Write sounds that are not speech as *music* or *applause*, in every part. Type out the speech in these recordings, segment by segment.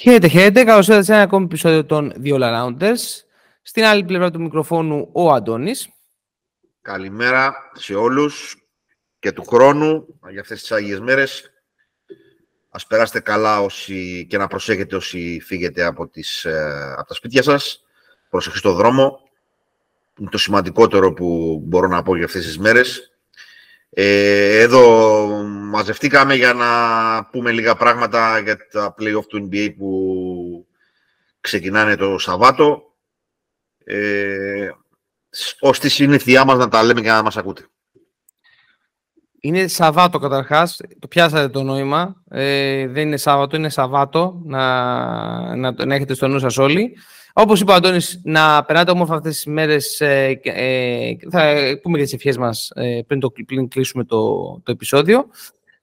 Χαίρετε, χαίρετε. Καλώς ήρθατε σε ένα ακόμη επεισόδιο των The All Arounders. Στην άλλη πλευρά του μικροφόνου ο Αντώνης. Καλημέρα σε όλους και του χρόνου για αυτές τις Άγιες μέρες. Ας περάσετε καλά όσοι, και να προσέχετε όσοι φύγετε από, τις, ε, από τα σπίτια σας. Προσοχή στο δρόμο. Είναι το σημαντικότερο που μπορώ να πω για αυτές τις μέρες. Ε, εδώ μαζευτήκαμε για να πούμε λίγα πράγματα για τα play-off του NBA που ξεκινάνε το Σαββάτο. Ε, ως τη συνήθειά μας να τα λέμε και να μας ακούτε. Είναι Σαββάτο καταρχάς, το πιάσατε το νόημα. Ε, δεν είναι Σάββατο, είναι Σαββάτο, να, να, να έχετε στο νου σας όλοι. Όπως είπε ο Αντώνης, να περνάτε όμορφα αυτές τις μέρες, ε, ε, θα πούμε για τις ευχές μας ε, πριν, το, πριν κλείσουμε το, το επεισόδιο.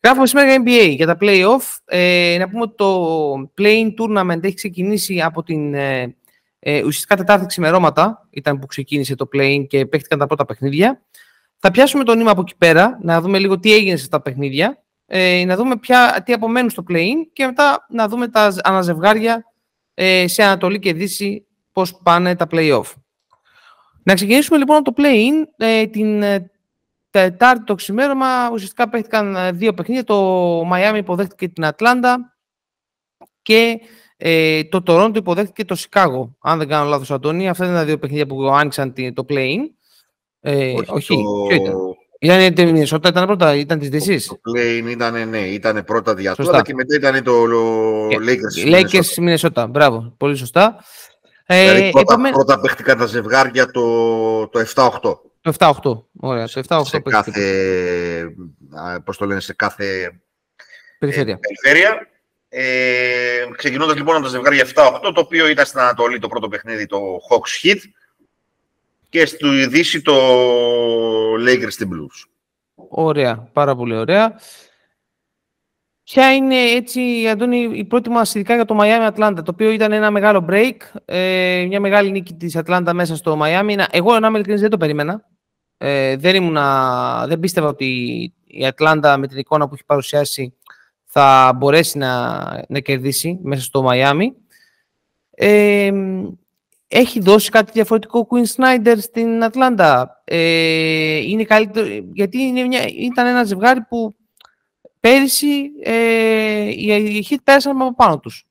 Γράφουμε σήμερα για NBA, για τα play-off. Ε, να πούμε ότι το playing tournament έχει ξεκινήσει από την ε, ε, ουσιαστικά Τετάρτη ξημερώματα, ήταν που ξεκίνησε το playing και παίχτηκαν τα πρώτα παιχνίδια. Θα πιάσουμε το νήμα από εκεί πέρα, να δούμε λίγο τι έγινε σε αυτά τα παιχνίδια, ε, να δούμε ποια, τι απομένουν στο playing και μετά να δούμε τα αναζευγάρια ε, σε Ανατολή και Δύση πώς πάνε τα play-off. Να ξεκινήσουμε λοιπόν από το play-in. Ε, την ε, Τετάρτη το ξημέρωμα ουσιαστικά παίχτηκαν ε, δύο παιχνίδια. Το Μαϊάμι υποδέχτηκε την Ατλάντα και ε, το Τορόντο υποδέχτηκε το Σικάγο. Αν δεν κάνω λάθος, Αντώνη. Αυτά είναι τα δύο παιχνίδια που άνοιξαν το play-in. Ε, όχι, όχι το... ήταν; Ήταν τη Μινεσότα, ήταν πρώτα, ήταν της Δύσης; Το play-in ήταν, ναι, ήταν πρώτα διαστότα και μετά ήταν το Lakers. Lakers Μινεσότα, μπράβο, πολύ σωστά. Δηλαδή ε, πρώτα, επαμε... πρώτα παίχτηκαν τα ζευγάρια το, το 7-8. Το 7-8, ωραία. Το 7-8 σε κάθε, πώς το λένε, σε κάθε περιφέρεια. Ε, περιφέρεια. Ε, ξεκινώντας λοιπόν από τα ζευγάρια 7-8, το οποίο ήταν στην Ανατολή το πρώτο παιχνίδι, το Hawks Heat, και στη Δύση το Lakers την Blues. Ωραία, πάρα πολύ ωραία. Ποια είναι έτσι, Αντώνη, η πρώτη μας ειδικά για το Miami Atlanta, το οποίο ήταν ένα μεγάλο break, ε, μια μεγάλη νίκη της Atlanta μέσα στο Miami. Εγώ, να είμαι ειλικρινής, δεν το περίμενα. Ε, δεν, ήμουνα, δεν πίστευα ότι η Atlanta με την εικόνα που έχει παρουσιάσει θα μπορέσει να, να κερδίσει μέσα στο Miami. Ε, έχει δώσει κάτι διαφορετικό ο Quinn Snyder στην Ατλάντα. Ε, είναι καλύτερο, γιατί είναι μια, ήταν ένα ζευγάρι που πέρυσι ε, οι Heat πέρασαν από πάνω τους.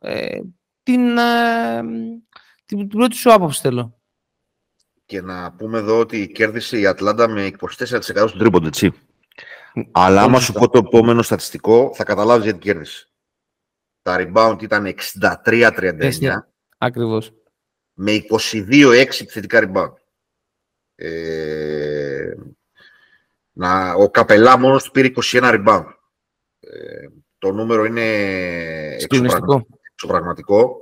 Ε, την, ε, την, την, πρώτη σου άποψη θέλω. Και να πούμε εδώ ότι κέρδισε η Ατλάντα με 24% στο τρίποντο, έτσι. Αλλά άμα σου πω το επόμενο στατιστικό, θα καταλάβεις γιατί κέρδισε. Τα rebound ήταν 63-39. Ναι, ακριβώς. Με 22-6 επιθετικά rebound. Ε, να, ο Καπελά μόνος του πήρε 21 rebound. Ε, το νούμερο είναι εξωπραγματικό.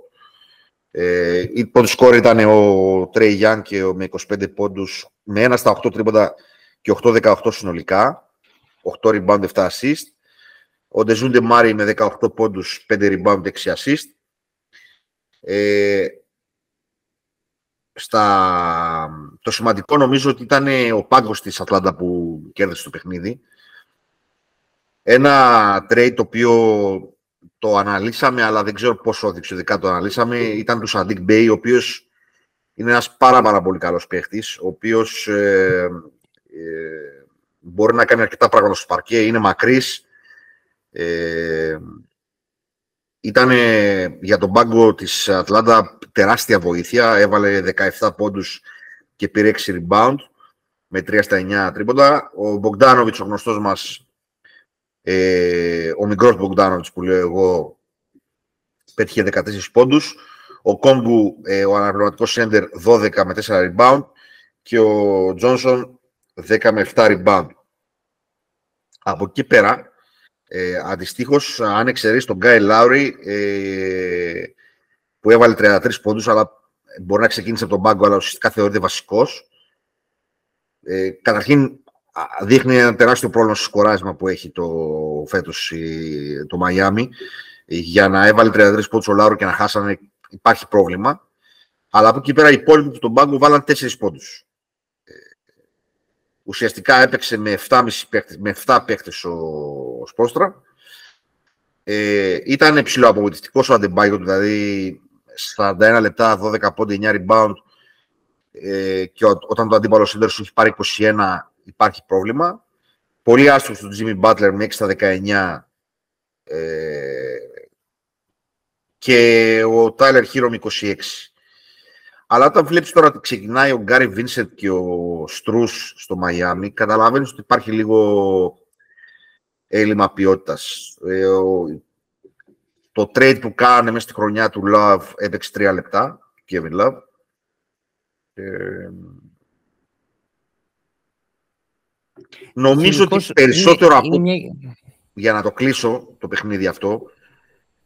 Ε, η πρώτη σκόρ ήταν ο Τρέι Γιάν και ο, με 25 πόντους, με 1 στα 8 τρίποντα και 8-18 συνολικά. 8 rebound, 7 assist. Ο Ντεζούντε Μάρι με 18 πόντους, 5 rebound, 6 assist. Ε, στα... Το σημαντικό νομίζω ότι ήταν ο πάγκος της Ατλάντα που κέρδισε το παιχνίδι. Ένα trade το οποίο το αναλύσαμε, αλλά δεν ξέρω πόσο διεξοδικά το αναλύσαμε, ήταν του Σαντίκ Μπέι, ο οποίος είναι ένας πάρα, πάρα πολύ καλός παίχτης, ο οποίος ε, ε, μπορεί να κάνει αρκετά πράγματα στο παρκέ, είναι μακρύς. Ε, ήταν για τον πάγκο της Ατλάντα τεράστια βοήθεια, έβαλε 17 πόντους και πήρε 6 rebound με 3 στα 9 τρίποντα. Ο Μπογκδάνοβιτς, ο γνωστός μας ε, ο μικρός Μπογκδάνοβιτς που λέω εγώ πέτυχε 14 πόντους. Ο Κόγκου, ε, ο αναπληρωματικός σέντερ, 12 με 4 rebound και ο Τζόνσον 10 με 7 rebound. Από εκεί πέρα, ε, αντιστοίχως, αν εξαιρείς τον Γκάι Λάουρι, ε, που έβαλε 33 πόντους, αλλά μπορεί να ξεκίνησε από τον πάγκο, αλλά ουσιαστικά θεωρείται βασικός. Ε, καταρχήν, δείχνει ένα τεράστιο πρόβλημα στο σκοράρισμα που έχει το φέτος το Μαϊάμι. Για να έβαλε 33 πόντους ο Λάουρο και να χάσανε υπάρχει πρόβλημα. Αλλά από εκεί πέρα οι υπόλοιποι του τον πάγκο βάλαν 4 πόντους. Ε, ουσιαστικά έπαιξε με 7, παίκτες, με 7 παίκτες ο, ο Σπόστρα. Ε, ήταν ψηλοαπογοητευτικός ο Αντεμπάγιο, δηλαδή 41 λεπτά, 12 πόντι, 9 rebound ε, και όταν το αντίπαλο σύνδεσμο σου έχει πάρει 21 υπάρχει πρόβλημα. Πολύ άστρο του Jimmy Butler με 6 στα 19 ε, και ο Tyler Hero με 26. Αλλά όταν βλέπεις τώρα ότι ξεκινάει ο Γκάρι Βίνσεντ και ο Στρούς στο Μαϊάμι, καταλαβαίνεις ότι υπάρχει λίγο έλλειμμα ποιότητας. Ε, το trade που κάνανε μέσα στη χρονιά του Love έπαιξε τρία λεπτά, Kevin Love. Ε, νομίζω ότι περισσότερο από... Για να το κλείσω το παιχνίδι αυτό,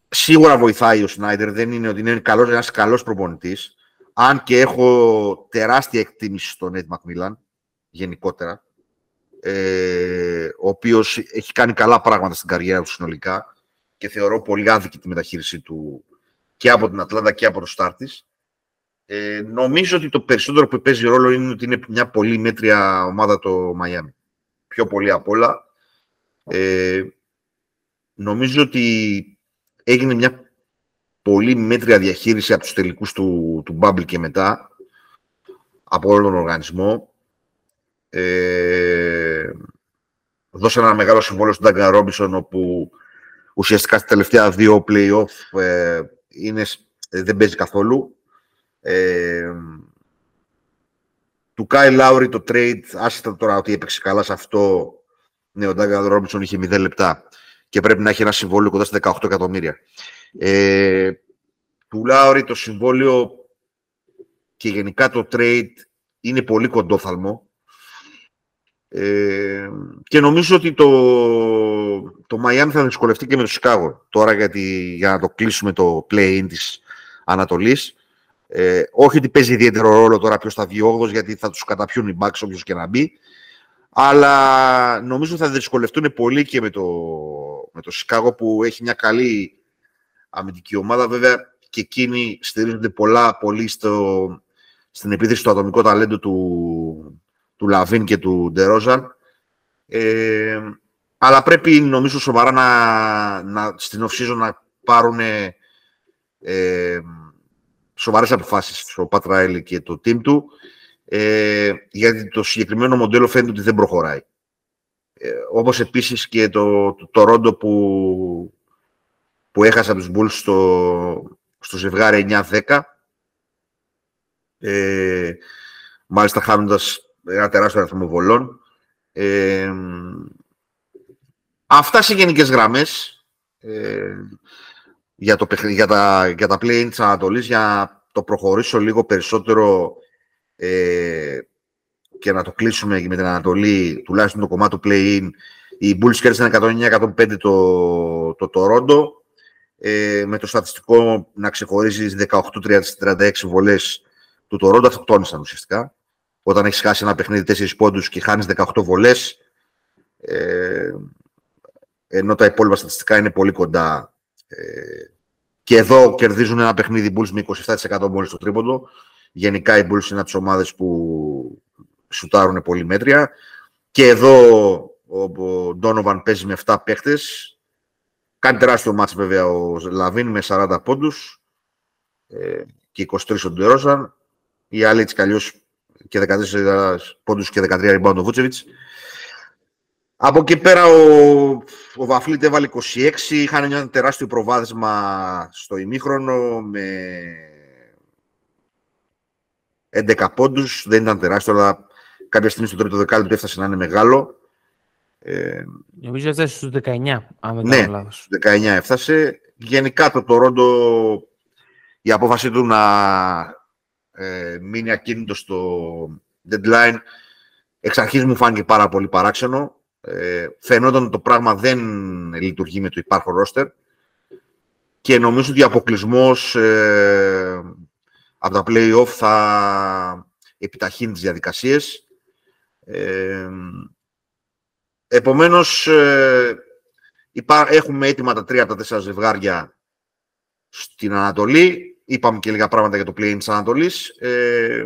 σίγουρα βοηθάει ο Σνάιντερ, δεν είναι ότι είναι καλός, ένας καλός προπονητής, αν και έχω τεράστια εκτίμηση στον Ed Μακμίλαν, γενικότερα, ε, ο οποίος έχει κάνει καλά πράγματα στην καριέρα του συνολικά και θεωρώ πολύ άδικη τη μεταχείρισή του και από την Ατλάντα και από το Στάρτη. Ε, νομίζω ότι το περισσότερο που παίζει ρόλο είναι ότι είναι μια πολύ μέτρια ομάδα το Μαϊάμι. Πιο πολύ απ' όλα. Ε, νομίζω ότι έγινε μια πολύ μέτρια διαχείριση από τους τελικούς του, του Bubble και μετά από όλο τον οργανισμό. Ε, δώσε ένα μεγάλο συμβόλαιο στον Ντάγκαν Ρόμπισον όπου ουσιαστικά στα τελευταία δύο play-off ε, είναι, δεν παίζει καθόλου. Ε, του Κάι Λάουρι το trade, άσχετα τώρα ότι έπαιξε καλά σε αυτό, ναι, ο Ντάγκαν Ρόμπισον είχε 0 λεπτά και πρέπει να έχει ένα συμβόλαιο κοντά στα 18 εκατομμύρια. Ε, του Λάουρι το συμβόλαιο και γενικά το trade είναι πολύ κοντόφθαλμο. Ε, και νομίζω ότι το, το Miami θα δυσκολευτεί και με το Σικάγο τώρα γιατί, για να το κλείσουμε το play-in της Ανατολής. Ε, όχι ότι παίζει ιδιαίτερο ρόλο τώρα ποιος θα βγει γιατί θα τους καταπιούν οι Bucks όποιος και να μπει. Αλλά νομίζω θα δυσκολευτούν πολύ και με το, με το Σικάγο που έχει μια καλή αμυντική ομάδα. Βέβαια και εκείνοι στηρίζονται πολλά πολύ στο, στην επίθεση του ατομικό ταλέντο του, του Λαβίν και του Ντερόζαν. Ε, αλλά πρέπει νομίζω σοβαρά να, να στην off να πάρουν ε, σοβαρές αποφάσεις ο Πατραέλη και το team του ε, γιατί το συγκεκριμένο μοντέλο φαίνεται ότι δεν προχωράει. Ε, όπως επίσης και το, το, το ρόντο που, που έχασα τους Bulls στο, στο ζευγάρι 9-10 ε, μάλιστα χάνοντας ένα τεράστιο αριθμό βολών. Ε, αυτά σε γενικές γραμμές ε, για, το, για τα, για τα play-in της Ανατολής, για να το προχωρήσω λίγο περισσότερο ε, και να το κλείσουμε με την Ανατολή, τουλάχιστον το κομμάτι του play-in. Οι Bulls κέρδισαν 109-105 το, το Toronto, ε, με το στατιστικό να ξεχωρίζεις 18-36 βολές του Toronto, αυτοκτόνησαν ουσιαστικά όταν έχεις χάσει ένα παιχνίδι 4 πόντους και χάνεις 18 βολές. Ε, ενώ τα υπόλοιπα στατιστικά είναι πολύ κοντά. Ε, και εδώ κερδίζουν ένα παιχνίδι Bulls με 27% μόλις στο τρίποντο. Γενικά οι Bulls είναι από τις ομάδες που σουτάρουν πολύ μέτρια. Και εδώ ο Ντόνοβαν παίζει με 7 παίχτες. Κάνει τεράστιο μάτς βέβαια ο Λαβίν με 40 πόντους ε, και 23 ο Ντερόζαν. Οι άλλοι έτσι καλλιώς και 14 πόντους και 13 rebound ο Βούτσεβιτς. Από εκεί πέρα ο, ο Βαφλίτ έβαλε 26, είχαν ένα τεράστιο προβάδισμα στο ημίχρονο με 11 πόντους, δεν ήταν τεράστιο, αλλά κάποια στιγμή στο τρίτο δεκάλεπτο έφτασε να είναι μεγάλο. Ε, Νομίζω έφτασε στους 19, αν δεν ναι, στους 19 έφτασε. Γενικά το Τορόντο, η απόφαση του να ε, μείνει ακίνητος στο deadline. Εξ αρχής μου φάνηκε πάρα πολύ παράξενο. Ε, φαινόταν ότι το πράγμα δεν λειτουργεί με το υπάρχον ρόστερ και νομίζω ότι ο αποκλεισμός ε, από τα play-off θα επιταχύνει τις διαδικασίες. Ε, επομένως, ε, έχουμε έτοιμα τα τρία από τα τέσσερα ζευγάρια στην Ανατολή είπαμε και λίγα πράγματα για το play-in της Ανατολής. Ε,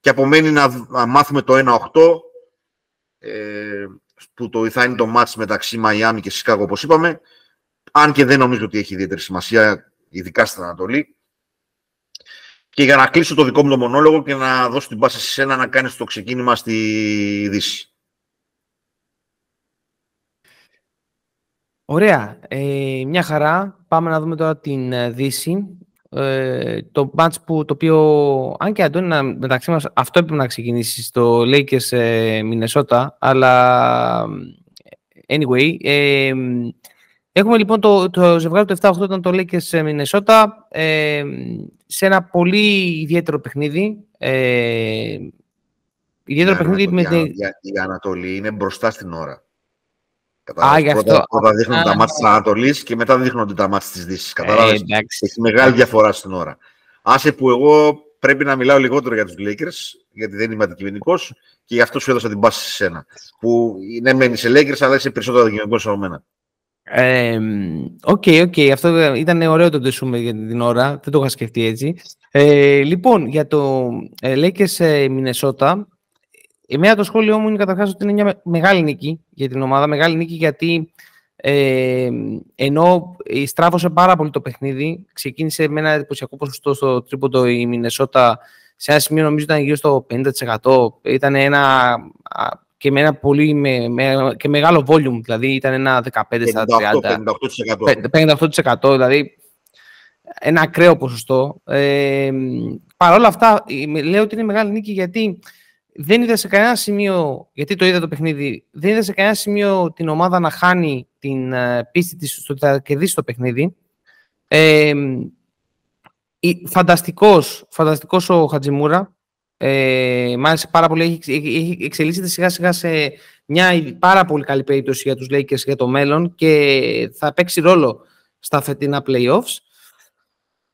και απομένει να, μάθουμε το 1-8, ε, που το θα είναι το match μεταξύ Μαϊάμι και Σικάγο, όπως είπαμε. αν και δεν νομίζω ότι έχει ιδιαίτερη σημασία, ειδικά στην Ανατολή. Και για να κλείσω το δικό μου το μονόλογο και να δώσω την πάση σε ένα να κάνεις το ξεκίνημα στη Δύση. Ωραία. Ε, μια χαρά. Πάμε να δούμε τώρα την ε, Δύση. Ε, το match που το οποίο, αν και Αντώνη μεταξύ μας, αυτό έπρεπε να ξεκινήσει στο Lakers ε, Minnesota, αλλά anyway, ε, έχουμε λοιπόν το, το ζευγάρι του 7-8 ήταν το Lakers Minnesota, ε, σε ένα πολύ ιδιαίτερο παιχνίδι. Ε, ιδιαίτερο παιχνίδι με... Η Ανατολή είναι μπροστά στην ώρα. Α, γι' αυτό. Πρώτα δείχνουν τα μάτια της Ανατολής και μετά δείχνουν τα μάτια της Δύσης. Κατάλαβες; Ε, Έχει μεγάλη διαφορά στην ώρα. Άσε που εγώ πρέπει να μιλάω λιγότερο για τους Lakers, γιατί δεν είμαι αντικειμενικός και γι' αυτό σου έδωσα την πάση σε σένα. Που ναι μεν είσαι Lakers, αλλά είσαι περισσότερο αντικειμενικός σε μένα. Οκ, ε, OK. Okay, Αυτό ήταν ωραίο το τεσούμε για την ώρα. Δεν το είχα σκεφτεί έτσι. Ε, λοιπόν, για το ε, Lakers ε, Minnesota, Εμένα το σχόλιο μου είναι καταρχάς ότι είναι μια μεγάλη νίκη για την ομάδα. Μεγάλη νίκη γιατί ε, ενώ στράφωσε πάρα πολύ το παιχνίδι, ξεκίνησε με ένα εντυπωσιακό ποσοστό στο τρίποντο η Μινεσότα. Σε ένα σημείο νομίζω ήταν γύρω στο 50%. Ήταν ένα και με ένα πολύ με, με, και μεγάλο volume, δηλαδή ήταν ένα 15 στα 30. 58%. 58% δηλαδή ένα ακραίο ποσοστό. Ε, Παρ' όλα αυτά, λέω ότι είναι μεγάλη νίκη γιατί δεν είδα σε κανένα σημείο, γιατί το είδα το παιχνίδι, δεν είδα σε κανένα σημείο την ομάδα να χάνει την uh, πίστη της στο ότι θα κερδίσει το παιχνίδι. Ε, φανταστικός, φανταστικός ο Χατζημούρα. Ε, μ' άρεσε πάρα πολύ. Έχει, έχει εξελίσσεται σιγά σιγά σε μια πάρα πολύ καλή περίπτωση για τους Lakers για το μέλλον και θα παίξει ρόλο στα φετινά playoffs.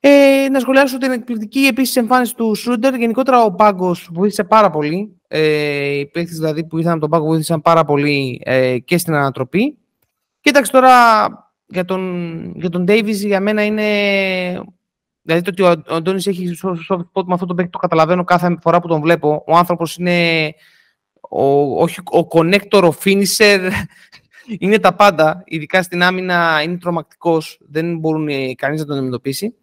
Ε, να σχολιάσω την εκπληκτική επίσης εμφάνιση του Σούντερ. Γενικότερα ο πάγκο βοήθησε πάρα πολύ. Ε, οι παίκτες δηλαδή που ήρθαν από τον πάγκο βοήθησαν πάρα πολύ ε, και στην ανατροπή. Κοίταξε τώρα για τον, για τον Davis για μένα είναι. Δηλαδή το ότι ο Αντώνης έχει soft spot με αυτό το παίκτη το καταλαβαίνω κάθε φορά που τον βλέπω. Ο άνθρωπος είναι. Ο, όχι, ο connector, ο finisher, *laughs* είναι τα πάντα. Ειδικά στην άμυνα είναι τρομακτικός. Δεν μπορούν κανείς να τον αντιμετωπίσει.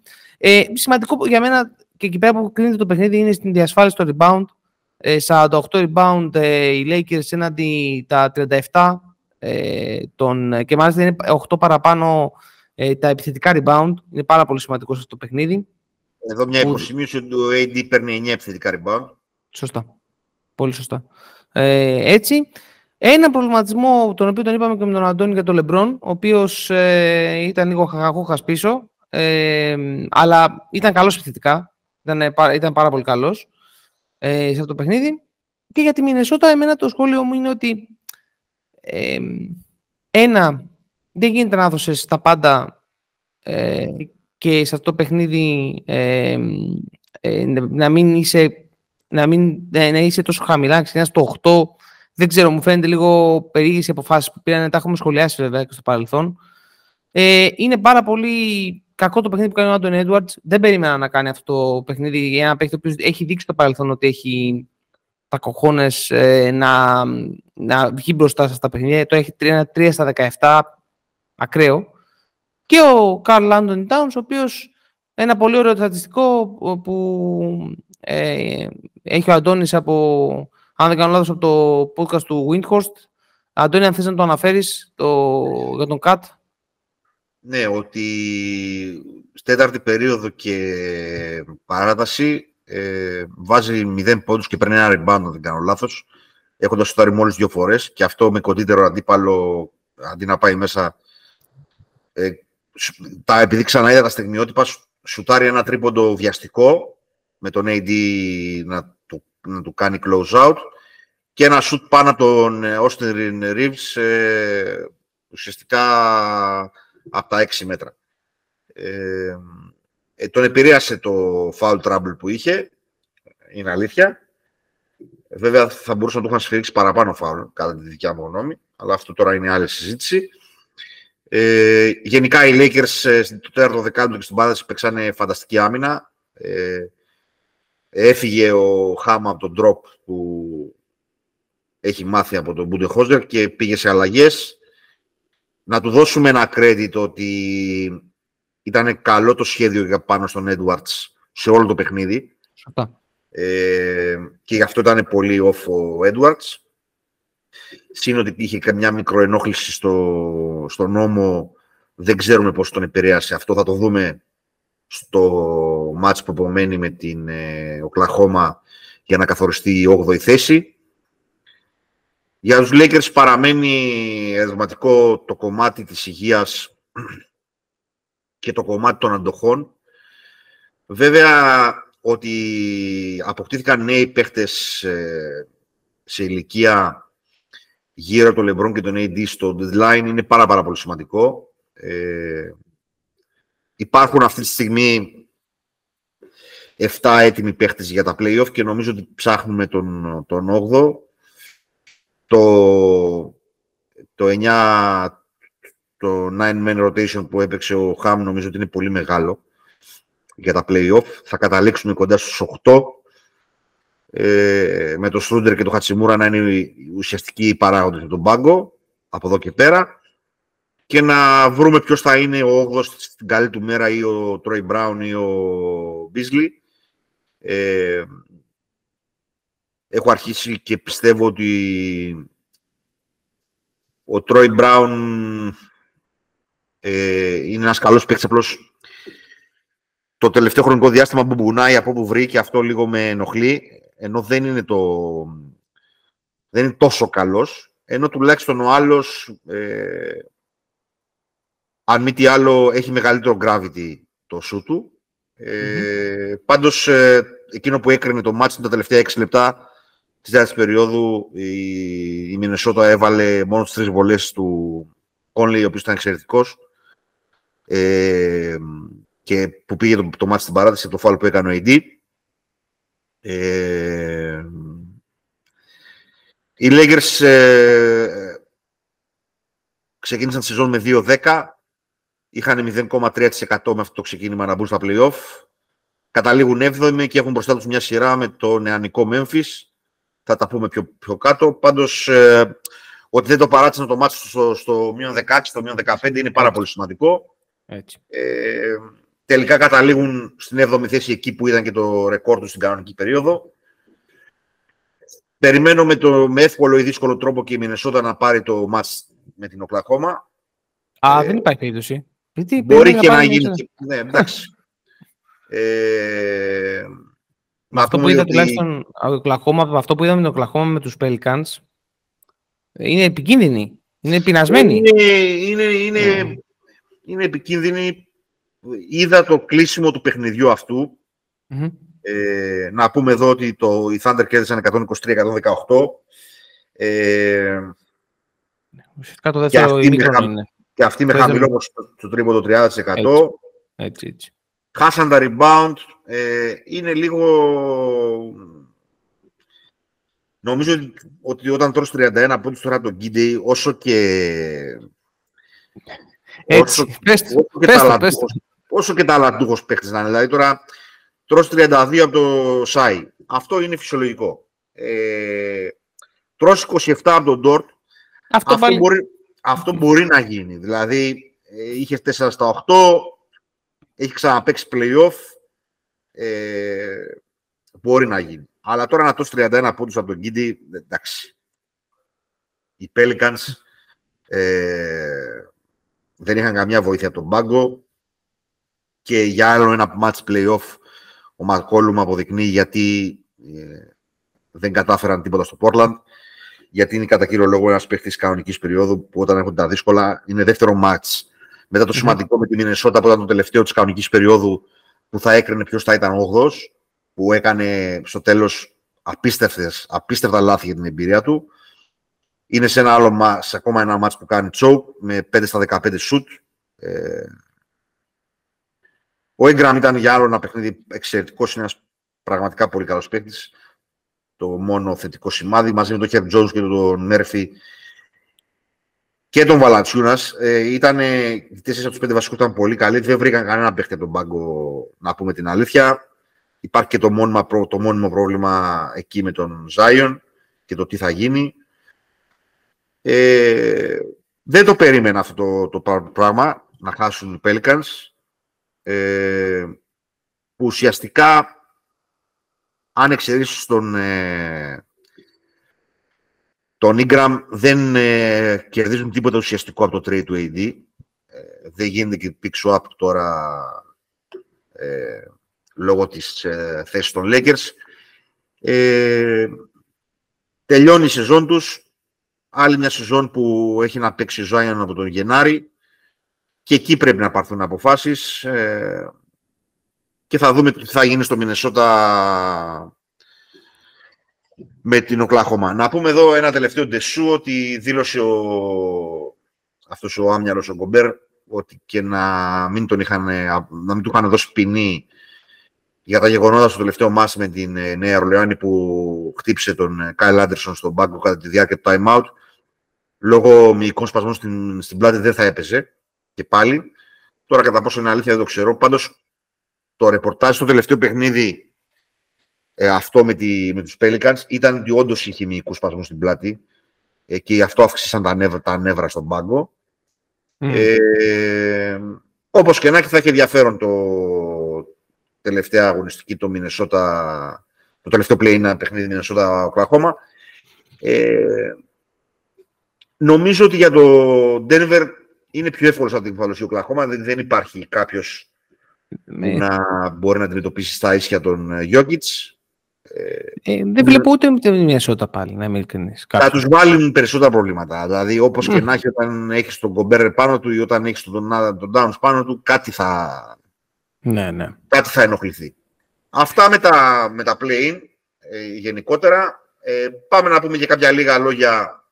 Ε, σημαντικό για μένα και εκεί πέρα που κρίνεται το παιχνίδι είναι στην διασφάλιση των rebound. Ε, 48 rebound ε, οι Lakers έναντι τα 37 ε, τον, και μάλιστα είναι 8 παραπάνω ε, τα επιθετικά rebound. Είναι πάρα πολύ σημαντικό σε αυτό το παιχνίδι. Εδώ μια υποσημείωση ότι ο AD παίρνει 9 επιθετικά rebound. Σωστά. Πολύ σωστά. Ε, έτσι, ένα προβληματισμό, τον οποίο τον είπαμε και με τον Αντώνη για τον Λεμπρόν, ο οποίος ε, ήταν λίγο χαχαχούχας πίσω, ε, αλλά ήταν καλός επιθετικά. Ήταν, ήταν πάρα πολύ καλός ε, σε αυτό το παιχνίδι. Και για τη Μινεσότα, εμένα το σχόλιο μου είναι ότι ε, ένα, δεν γίνεται να δώσεις τα πάντα ε, και σε αυτό το παιχνίδι ε, να μην είσαι να μην να είσαι τόσο χαμηλά, ξεκινάς το 8. Δεν ξέρω, μου φαίνεται λίγο περίεργες οι αποφάσεις που πήραν, τα έχουμε σχολιάσει βέβαια και στο παρελθόν. Ε, είναι πάρα πολύ κακό το παιχνίδι που κάνει ο Άντων Έντουαρτς. Δεν περίμενα να κάνει αυτό το παιχνίδι για ένα παιχνίδι που έχει δείξει το παρελθόν ότι έχει τα κοχώνες ε, να, να βγει μπροστά στα παιχνίδια. Το έχει 3, στα 17, ακραίο. Και ο Καρλ Άντων Τάουνς, ο οποίος ένα πολύ ωραίο στατιστικό που ε, έχει ο Αντώνης από, αν δεν κάνω λάθος, από το podcast του Windhorst. Αντώνη, αν θες να το αναφέρεις το, για τον Κατ. Ναι, ότι στη τέταρτη περίοδο και παράταση ε, βάζει 0 πόντους και παίρνει ένα rebound, αν δεν κάνω λάθος, έχοντας σουτάρει μόλις δύο φορές και αυτό με κοντύτερο αντίπαλο, αντί να πάει μέσα, ε, τα, επειδή ξανά είδα τα στιγμιότυπα, σουτάρει ένα τρίποντο βιαστικό, με τον AD να του, να του κάνει close out και ένα σουτ πάνω από τον ε, Austin Reeves, ε, ουσιαστικά από τα 6 μέτρα. Ε, ε, τον επηρέασε το foul trouble που είχε, είναι αλήθεια. Βέβαια θα μπορούσε να του είχαν σφυρίξει παραπάνω foul, κατά τη δικιά μου γνώμη, αλλά αυτό τώρα είναι άλλη συζήτηση. Ε, γενικά οι Lakers ε, στο τέταρτο δεκάλεπτο και στην παράδοση παίξανε φανταστική άμυνα. Ε, έφυγε ο Χάμα από τον drop που έχει μάθει από τον Μπούντε και πήγε σε αλλαγές να του δώσουμε ένα credit ότι ήταν καλό το σχέδιο για πάνω στον Edwards σε όλο το παιχνίδι. Ε, και γι' αυτό ήταν πολύ off ο Edwards. Συν ότι είχε καμιά μικροενόχληση στο, στο νόμο, δεν ξέρουμε πώς τον επηρέασε. Αυτό θα το δούμε στο μάτς που απομένει με την ε, Οκλαχώμα για να καθοριστεί η 8η θέση. Για τους Lakers παραμένει ερωτηματικό το κομμάτι της υγείας και το κομμάτι των αντοχών. Βέβαια, ότι αποκτήθηκαν νέοι παίχτες ε, σε ηλικία γύρω από τον LeBron και τον AD στο deadline είναι πάρα, πάρα πολύ σημαντικό. Ε, υπάρχουν αυτή τη στιγμή 7 έτοιμοι παίχτες για τα play-off και νομίζω ότι ψάχνουμε τον, τον 8ο. Το, το 9, το 9-man rotation που έπαιξε ο Χάμ νομίζω ότι είναι πολύ μεγάλο για τα play-off. Θα καταλήξουμε κοντά στους 8. Ε, με το Στρούντερ και το Χατσιμούρα να είναι οι ουσιαστικοί παράγοντες για τον πάγκο από εδώ και πέρα και να βρούμε ποιος θα είναι ο 8 στην καλή του μέρα ή ο Τρόι Μπράουν ή ο Μπίσλι. Ε, έχω αρχίσει και πιστεύω ότι ο Τρόι Μπράουν ε, είναι ένας καλός παίκτης, απλώς το τελευταίο χρονικό διάστημα που μπουνάει από όπου βρει και αυτό λίγο με ενοχλεί, ενώ δεν είναι, το, δεν είναι τόσο καλός, ενώ τουλάχιστον ο άλλος, ε, αν μη τι άλλο, έχει μεγαλύτερο gravity το σου του. Ε, Πάντως, ε, εκείνο που έκρινε το μάτι τα τελευταία 6 λεπτά της δεύτερης περίοδου, η, η Μινεσότα έβαλε μόνο τις τρεις βολές του Κόνλι, ο οποίος ήταν εξαιρετικός. Ε, και που πήγε το, το μάτι στην παράταση από το φάλο που έκανε ο AD. Ε, οι Lakers ε, ξεκίνησαν τη σεζόν με 2-10. Είχαν 0,3% με αυτό το ξεκίνημα να μπουν στα play-off. Καταλήγουν 7η και έχουν μπροστά τους μια σειρά με το νεανικό Memphis. Θα τα πούμε πιο, πιο κάτω. Πάντως, ε, ότι δεν το παράτησαν το μάτι στο, στο μείον 16, στο μείον 15 είναι πάρα πολύ σημαντικό. Έτσι. Ε, Τελικά καταλήγουν στην 7η θέση εκεί που ήταν και το ρεκόρ τους στην κανονική περίοδο. Περιμένω με, το, με εύκολο ή δύσκολο τρόπο και η Μινεσότα να πάρει το μάτς με την Οκλαχώμα. Α, ε, δεν υπάρχει περίπτωση. Μπορεί και να, γίνει. Ναι, εντάξει. ε, με αυτό που είδα ότι... τουλάχιστον Οκλαχώμα, αυτό που είδαμε με το Οκλαχώμα με τους Pelicans, είναι επικίνδυνη. Είναι πεινασμένη. Είναι, είναι, είναι, mm. είναι επικίνδυνη είδα το κλείσιμο του παιχνιδιού Ε, να πούμε εδώ ότι το, οι Thunder κέρδισαν 123-118. Ε, Ουσιαστικά το δεύτερο και αυτή, είναι. Και αυτή με χαμηλό στο τρίπο το 30%. Έτσι, έτσι. Έτσι. Χάσαν τα rebound. Ε, είναι λίγο... Νομίζω ότι όταν τρως 31 από τώρα τον Γκίντι, όσο και... Έτσι, όσο, πες, όσο και πες, πες, όσο και ταλαντούχος παίχτης να είναι. Δηλαδή τώρα τρως 32 από το ΣΑΙ. Αυτό είναι φυσιολογικό. Ε, τρως 27 από τον Ντόρτ. Αυτό, αυτό, μπορεί, αυτό μπορεί να γίνει. Δηλαδή ε, είχε 4 στα 8, έχει ξαναπαίξει play-off. Ε, μπορεί να γίνει. Αλλά τώρα να τρως 31 πόντους από τον Κίντι, εντάξει. Οι Pelicans ε, δεν είχαν καμιά βοήθεια από τον πάγκο και για άλλο ένα match play-off ο Μακόλουμ αποδεικνύει γιατί ε, δεν κατάφεραν τίποτα στο Portland γιατί είναι κατά κύριο λόγο ένας παίχτης κανονικής περίοδου που όταν έχουν τα δύσκολα είναι δεύτερο match μετά το σημαντικό με τη Μινεσότα που ήταν το τελευταίο της κανονικής περίοδου που θα έκρινε ποιος θα ήταν ο που έκανε στο τέλος απίστευτες, απίστευτα λάθη για την εμπειρία του είναι σε ένα άλλο σε ακόμα ένα match που κάνει choke με 5 στα 15 shoot ε, ο Ingram ήταν για άλλο ένα παιχνίδι εξαιρετικός. Είναι ένας πραγματικά πολύ καλός παίκτης. Το μόνο θετικό σημάδι μαζί με τον Χέρ Τζόνς και τον Μέρφυ και τον Βαλατσιούνα. Ε, ήταν οι τέσσερις από τους πέντε βασικούς ήταν πολύ καλοί. Δεν βρήκαν κανένα παίκτη από τον πάγκο, να πούμε την αλήθεια. Υπάρχει και το μόνιμο, το μόνιμο πρόβλημα εκεί με τον Ζάιον και το τι θα γίνει. Ε, Δεν το περίμενα αυτό το, το πράγμα, να χάσουν οι Pelicans, ε, που ουσιαστικά, αν εξαιρέσεις τον, ε, τον Ingram, δεν ε, κερδίζουν τίποτα ουσιαστικό από το trade του AD. Ε, δεν γίνεται και pick swap τώρα ε, λόγω της ε, θέσης των Lakers. Ε, τελειώνει η σεζόν τους. Άλλη μια σεζόν που έχει να παίξει Ζάιον από τον Γενάρη. Και εκεί πρέπει να πάρθουν αποφάσεις. Ε, και θα δούμε τι θα γίνει στο Μινεσότα με την Οκλάχωμα. Να πούμε εδώ ένα τελευταίο ντεσού ότι δήλωσε ο, αυτός ο άμυαλος ο Γκομπέρ ότι και να μην, τον είχαν, να μην του είχαν δώσει ποινή για τα γεγονότα στο τελευταίο μάτι με την ε, Νέα Ρολεάνη που χτύπησε τον Κάιλ Άντερσον στον πάγκο κατά τη διάρκεια του time out. Λόγω μυϊκών σπασμών στην, στην πλάτη δεν θα έπαιζε και πάλι. Τώρα κατά πόσο είναι αλήθεια δεν το ξέρω. Πάντως το ρεπορτάζ στο τελευταίο παιχνίδι ε, αυτό με, τη, με τους Pelicans ήταν ότι όντως είχε μυϊκούς σπασμούς στην πλάτη ε, και αυτό αύξησαν τα νεύρα, τα νεύρα στον πάγκο. Mm. Ε, όπως και να έχει θα έχει ενδιαφέρον το τελευταία αγωνιστική το Μινεσότα, το τελευταίο play παιχνίδι Μινεσότα Οκλαχώμα. Ε, νομίζω ότι για το Denver είναι πιο εύκολο από την κεφαλωσία Οκλαχώμα. Δεν, δεν υπάρχει κάποιος που να μπορεί να αντιμετωπίσει στα ίσια τον Jokic. Ε, δεν βλέπω ούτε με την Μινεσότα πάλι, να είμαι ειλικρινή. Θα τους βάλουν περισσότερα προβλήματα. Δηλαδή, όπως και να έχει, όταν έχεις τον Κομπέρ πάνω του ή όταν έχεις τον, τον Downs πάνω του, κάτι θα, ναι, ναι. κάτι θα ενοχληθεί. Αυτά με τα, με τα play ε, γενικότερα. Ε, πάμε να πούμε και κάποια λίγα λόγια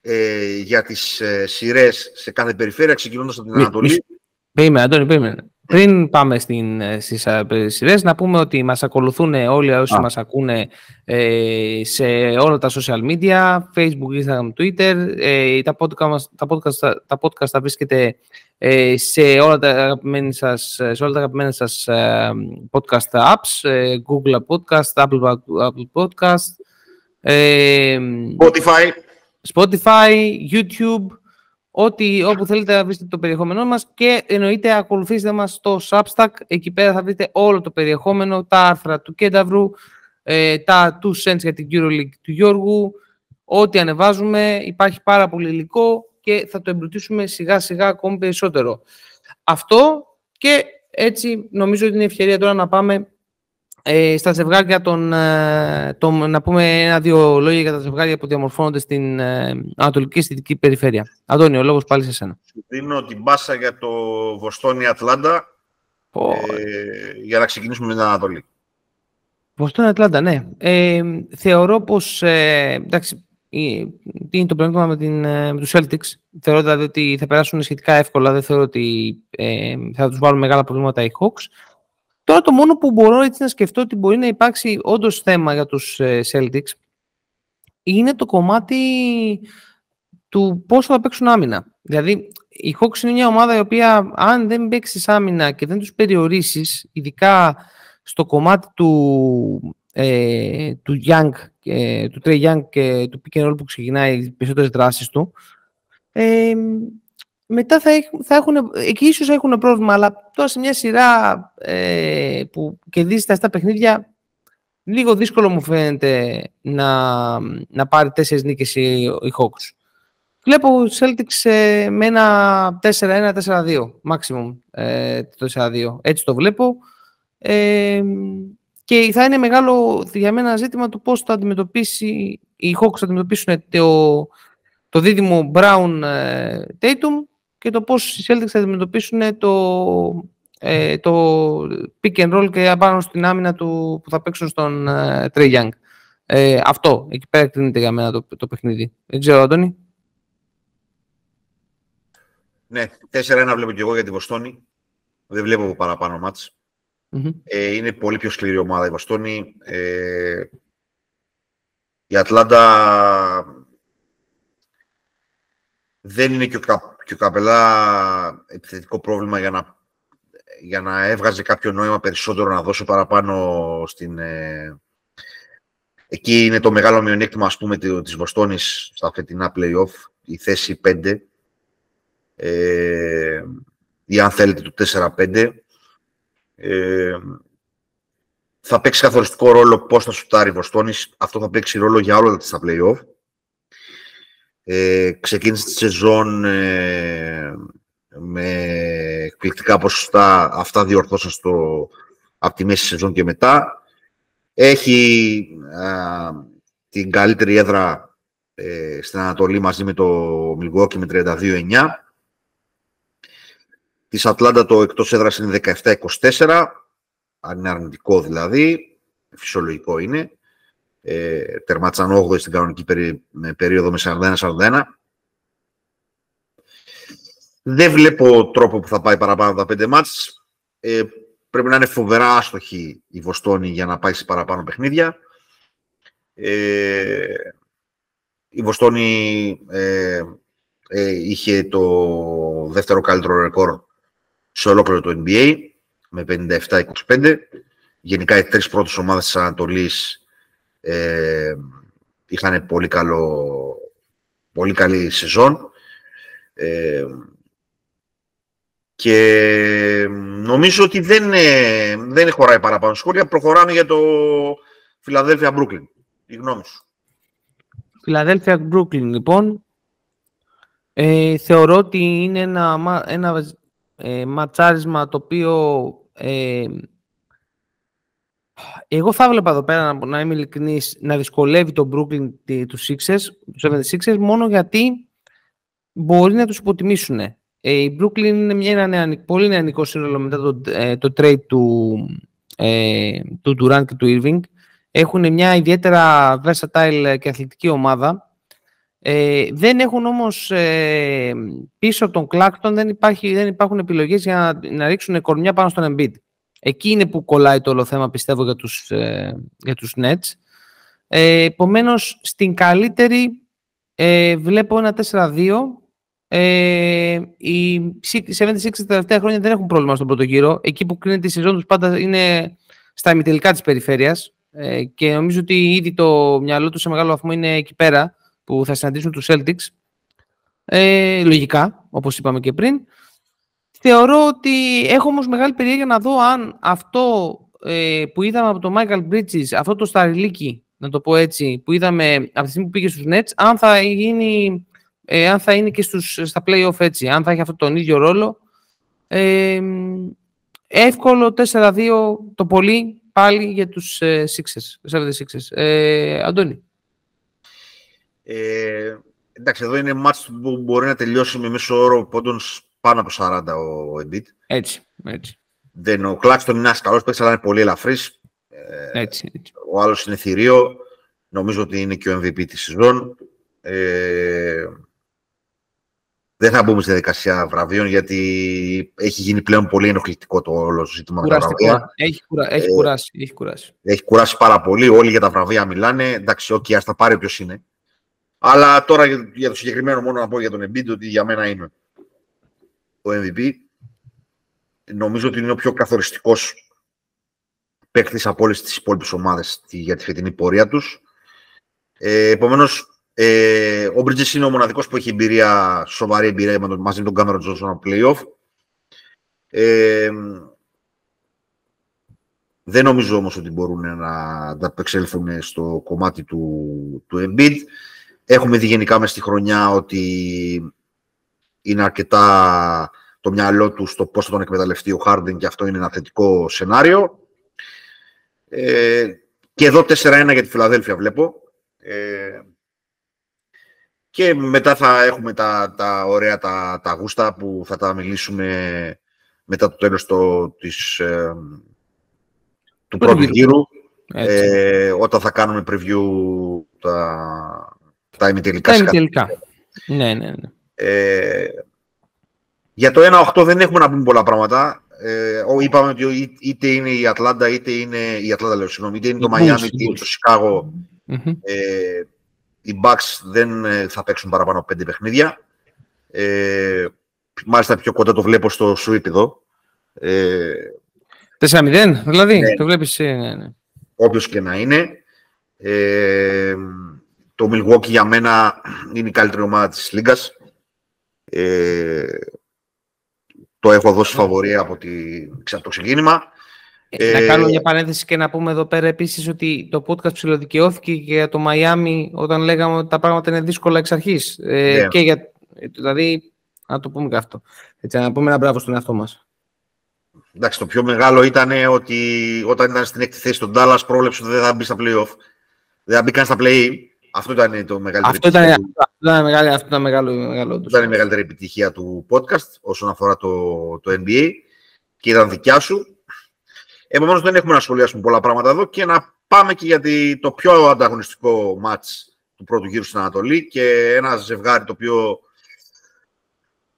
ε, για τις ε, σειρές σε κάθε περιφέρεια, ξεκινώντας από την Ανατολή. Περίμενε, Αντώνη, περίμενε. Πριν πάμε στην, ε, στις ε, σειρές, να πούμε ότι μας ακολουθούν όλοι όσοι Α. μας ακούνε ε, σε όλα τα social media, Facebook, Instagram, Twitter. Ε, τα, podcast, τα, podcast, τα podcast τα βρίσκεται ε, σε, όλα τα αγαπημένα σας, σε όλα τα αγαπημένα σας ε, podcast apps, Google Podcast, Apple, Apple Podcast, Spotify, Spotify, YouTube, Ό,τι, όπου θέλετε να βρείτε το περιεχόμενό μας και εννοείται ακολουθήστε μας στο Substack. Εκεί πέρα θα βρείτε όλο το περιεχόμενο, τα άρθρα του Κένταβρου, ε, τα 2 cents για την EuroLeague του Γιώργου. Ό,τι ανεβάζουμε υπάρχει πάρα πολύ υλικό και θα το εμπλουτίσουμε σιγά σιγά ακόμη περισσότερο. Αυτό και έτσι νομίζω ότι είναι ευκαιρία τώρα να πάμε ε, στα ζευγάρια των, ε, να πούμε ένα-δύο λόγια για τα ζευγάρια που διαμορφώνονται στην ε, Ανατολική Συντηρητική Περιφέρεια. Αντώνιο, ο λόγος πάλι σε σένα. Σου δίνω την πάσα για το Βοστώνη Ατλάντα ε, για να ξεκινήσουμε με την Ανατολή. Βοστώνη Ατλάντα, ναι. Ε, θεωρώ πως, ε, εντάξει, τι είναι το πρόβλημα με, την, ε, με τους Celtics; Θεωρώ δηλαδή ότι θα περάσουν σχετικά εύκολα. Δεν θεωρώ ότι ε, θα τους βάλουν μεγάλα προβλήματα οι Hawks. Τώρα το μόνο που μπορώ έτσι να σκεφτώ ότι μπορεί να υπάρξει όντως θέμα για τους ε, Celtics είναι το κομμάτι του πώς θα παίξουν άμυνα. Δηλαδή, η Hawks είναι μια ομάδα η οποία αν δεν παίξεις άμυνα και δεν τους περιορίσεις, ειδικά στο κομμάτι του, ε, του Young, ε, του Trey Young και του pick and roll που ξεκινάει οι περισσότερες δράσεις του, ε, μετά θα, θα έχουν, εκεί ίσως έχουν πρόβλημα, αλλά τώρα σε μια σειρά ε, που κερδίζεις τα παιχνίδια, λίγο δύσκολο μου φαίνεται να, να πάρει τέσσερις νίκες οι, οι Hawks. Βλέπω Celtics ε, με ένα 4-1, 4-2, maximum ε, το 4-2. Έτσι το βλέπω. Ε, και θα είναι μεγάλο για μένα ζήτημα το πώς θα αντιμετωπίσει οι Hawks θα αντιμετωπίσουν το, το δίδυμο Brown ε, Tatum και το πώς οι Celtics θα αντιμετωπίσουν το, ε, το pick and roll και απάνω στην άμυνα του που θα παίξουν στον ε, Trey Young. Ε, αυτό, εκεί πέρα εκτείνεται για μένα το, το παιχνίδι. Δεν ξέρω, Αντώνη. Ναι, 4-1 βλέπω και εγώ για τη Βοστώνη. Δεν βλέπω παραπάνω ματς. Mm-hmm. Ε, είναι πολύ πιο σκληρή ομάδα η Βοστώνη. Ε, η Ατλάντα δεν είναι και ο, και ο Καπελά επιθετικό πρόβλημα για να, για να έβγαζε κάποιο νόημα περισσότερο να δώσει παραπάνω στην... Ε, εκεί είναι το μεγάλο μειονέκτημα, ας πούμε, της Βοστώνης στα φετινά play-off. η θέση 5 ε, ή αν θέλετε το 4-5. Ε, θα παίξει καθοριστικό ρόλο πώς θα σουτάρει η Βοστόνης. Αυτό θα παίξει ρόλο για όλα τα play-off. Ε, ξεκίνησε τη σεζόν ε, με εκπληκτικά ποσοστά. Αυτά διορθώσαν στο, από τη μέση σεζόν και μετά. Έχει την καλύτερη έδρα ε, στην Ανατολή μαζί με το Μιλγουόκι με 32-9. Της Ατλάντα το εκτός έδρας είναι 17-24, αν είναι αρνητικό δηλαδή, φυσιολογικό είναι. Ε, τερμάτισαν 8 στην κανονική περίοδο με 41-41. Δεν βλέπω τρόπο που θα πάει παραπάνω τα 5 ματς. Ε, πρέπει να είναι φοβερά άστοχη η Βοστώνη για να πάει σε παραπάνω παιχνίδια. Ε, η Βοστόνη ε, ε, είχε το δεύτερο καλύτερο ρεκόρ σε ολόκληρο το NBA με 57-25. Γενικά οι τρεις πρώτες ομάδες της Ανατολής ε, είχαν πολύ, καλό, πολύ καλή σεζόν. Ε, και νομίζω ότι δεν, δεν χωράει παραπάνω σχόλια. Προχωράμε για το Φιλαδέλφια Μπρούκλιν. Η γνώμη σου. Φιλαδέλφια Μπρούκλιν, λοιπόν. Ε, θεωρώ ότι είναι ένα, ένα ε, ματσάρισμα το οποίο ε, εγώ θα έβλεπα εδώ πέρα, να, να είμαι ειλικρινής, να δυσκολεύει τον Brooklyn τους Sixers, τους 76ers, μόνο γιατί μπορεί να τους υποτιμήσουν. Ε, η Brooklyn είναι μια, ένα πολύ νεανικό σύνολο μετά το, ε, το trade του, ε, του Durant και του Irving. Έχουν μια ιδιαίτερα versatile και αθλητική ομάδα. Ε, δεν έχουν όμως ε, πίσω από τον Claxton δεν, υπάρχει, δεν υπάρχουν επιλογές για να, να ρίξουν κορμιά πάνω στον Embiid. Εκεί είναι που κολλάει το όλο θέμα πιστεύω για τους, ε, για τους Nets. Ε, επομένως στην καλύτερη ε, βλέπω ένα 4-2 ε, οι 76 τα τελευταία χρόνια δεν έχουν πρόβλημα στον πρώτο γύρο. Εκεί που κρίνεται η σεζόν τους πάντα είναι στα ημιτελικά της περιφέρειας ε, και νομίζω ότι ήδη το μυαλό τους σε μεγάλο βαθμό είναι εκεί πέρα που θα συναντήσουν τους Celtics. Ε, λογικά, όπως είπαμε και πριν. Θεωρώ ότι έχω όμως μεγάλη περιέργεια να δω αν αυτό ε, που είδαμε από τον Michael Bridges, αυτό το σταριλίκι, να το πω έτσι, που είδαμε από τη στιγμή που πήγε στους Nets, αν θα, γίνει, ε, αν θα είναι και στους, στα play-off έτσι, αν θα έχει αυτόν τον ίδιο ρόλο. Ε, εύκολο 4-2 το πολύ πάλι για τους ε, Sixers, 76ers. Ε, Αντώνη. Ε, εντάξει, εδώ είναι μάτς που μπορεί να τελειώσει με μέσο όρο πόντων πάνω από 40 ο Embiid. Έτσι, έτσι. Δεν, ο Κλάξτον είναι ένας καλός παίκτης, αλλά είναι πολύ ελαφρύς. Ε, έτσι, έτσι. Ο άλλος είναι θηρίο. Νομίζω ότι είναι και ο MVP της σεζόν. Ε, δεν θα μπούμε στη διαδικασία βραβείων γιατί έχει γίνει πλέον πολύ ενοχλητικό το όλο ζήτημα με τα βραβεία. Έχει, κουρα... έχει, ε, κουράσει, έχει κουράσει. Έχει κουράσει πάρα πολύ. Όλοι για τα βραβεία μιλάνε. Εντάξει, OK, okay, τα πάρει όποιος είναι. Αλλά τώρα για το συγκεκριμένο μόνο να πω για τον Embiid ότι για μένα είναι ο MVP. Νομίζω ότι είναι ο πιο καθοριστικός παίκτης από όλες τις υπόλοιπες ομάδες για τη φετινή πορεία τους. Ε, Επομένως, ε, ο Bridges είναι ο μοναδικός που έχει εμπειρία, σοβαρή εμπειρία μαζί με τον Cameron Johnson από playoff. Ε, δεν νομίζω όμως ότι μπορούν να ανταπεξέλθουν στο κομμάτι του, του Embiid. Έχουμε δει γενικά μες στη χρονιά ότι είναι αρκετά το μυαλό του στο πώς θα τον εκμεταλλευτεί ο Χάρντιν και αυτό είναι ένα θετικό σενάριο. Ε, και εδώ 4-1 για τη Φιλαδέλφια βλέπω. Ε, και μετά θα έχουμε τα, τα ωραία τα, τα γούστα που θα τα μιλήσουμε μετά το τέλος το, της, ε, του πρώτου γύρου. Ε, όταν θα κάνουμε preview τα, τα ημιτελικά. Τα ημιτελικά. Ναι, ναι, ναι. Ε, για το 1-8 δεν έχουμε να πούμε πολλά πράγματα. Ε, είπαμε ότι είτε είναι η Ατλάντα, είτε είναι η Ατλάντα, λέω, συγγνώμη, είτε είναι το Μαϊάμι, είτε είναι το Σικάγο Ε, οι Bucks δεν ε, θα παίξουν παραπάνω από πέντε παιχνίδια. Ε, μάλιστα πιο κοντά το βλέπω στο sweep εδώ. Ε, 4-0, δηλαδή, ναι. το βλέπεις. Ε, ναι, ναι. Όποιος και να είναι. Ε, το Milwaukee για μένα είναι η καλύτερη ομάδα της Λίγκας. Ε, το έχω δώσει φαβορία από, τη, το ξεκίνημα. Ε, να κάνω μια παρένθεση και να πούμε εδώ πέρα επίσης ότι το podcast ψηλοδικαιώθηκε και για το Μαϊάμι όταν λέγαμε ότι τα πράγματα είναι δύσκολα εξ αρχής. Ε, ναι. και για, δηλαδή, να το πούμε και αυτό. Έτσι, να πούμε ένα μπράβο στον εαυτό μας. Εντάξει, το πιο μεγάλο ήταν ότι όταν ήταν στην έκτη θέση τον Dallas πρόβλεψε ότι δεν θα μπει στα playoff. Δεν θα μπει καν στα play Αυτό ήταν το μεγαλύτερο. Αυτό ήταν, αυτό ήταν, μεγάλο, αυτό ήταν μεγάλο, μεγάλο ήταν η μεγαλύτερη επιτυχία του podcast όσον αφορά το, το NBA και ήταν δικιά σου. Επομένως, δεν έχουμε να σχολιάσουμε πολλά πράγματα εδώ και να πάμε και για το πιο ανταγωνιστικό μάτς του πρώτου γύρου στην Ανατολή και ένα ζευγάρι το οποίο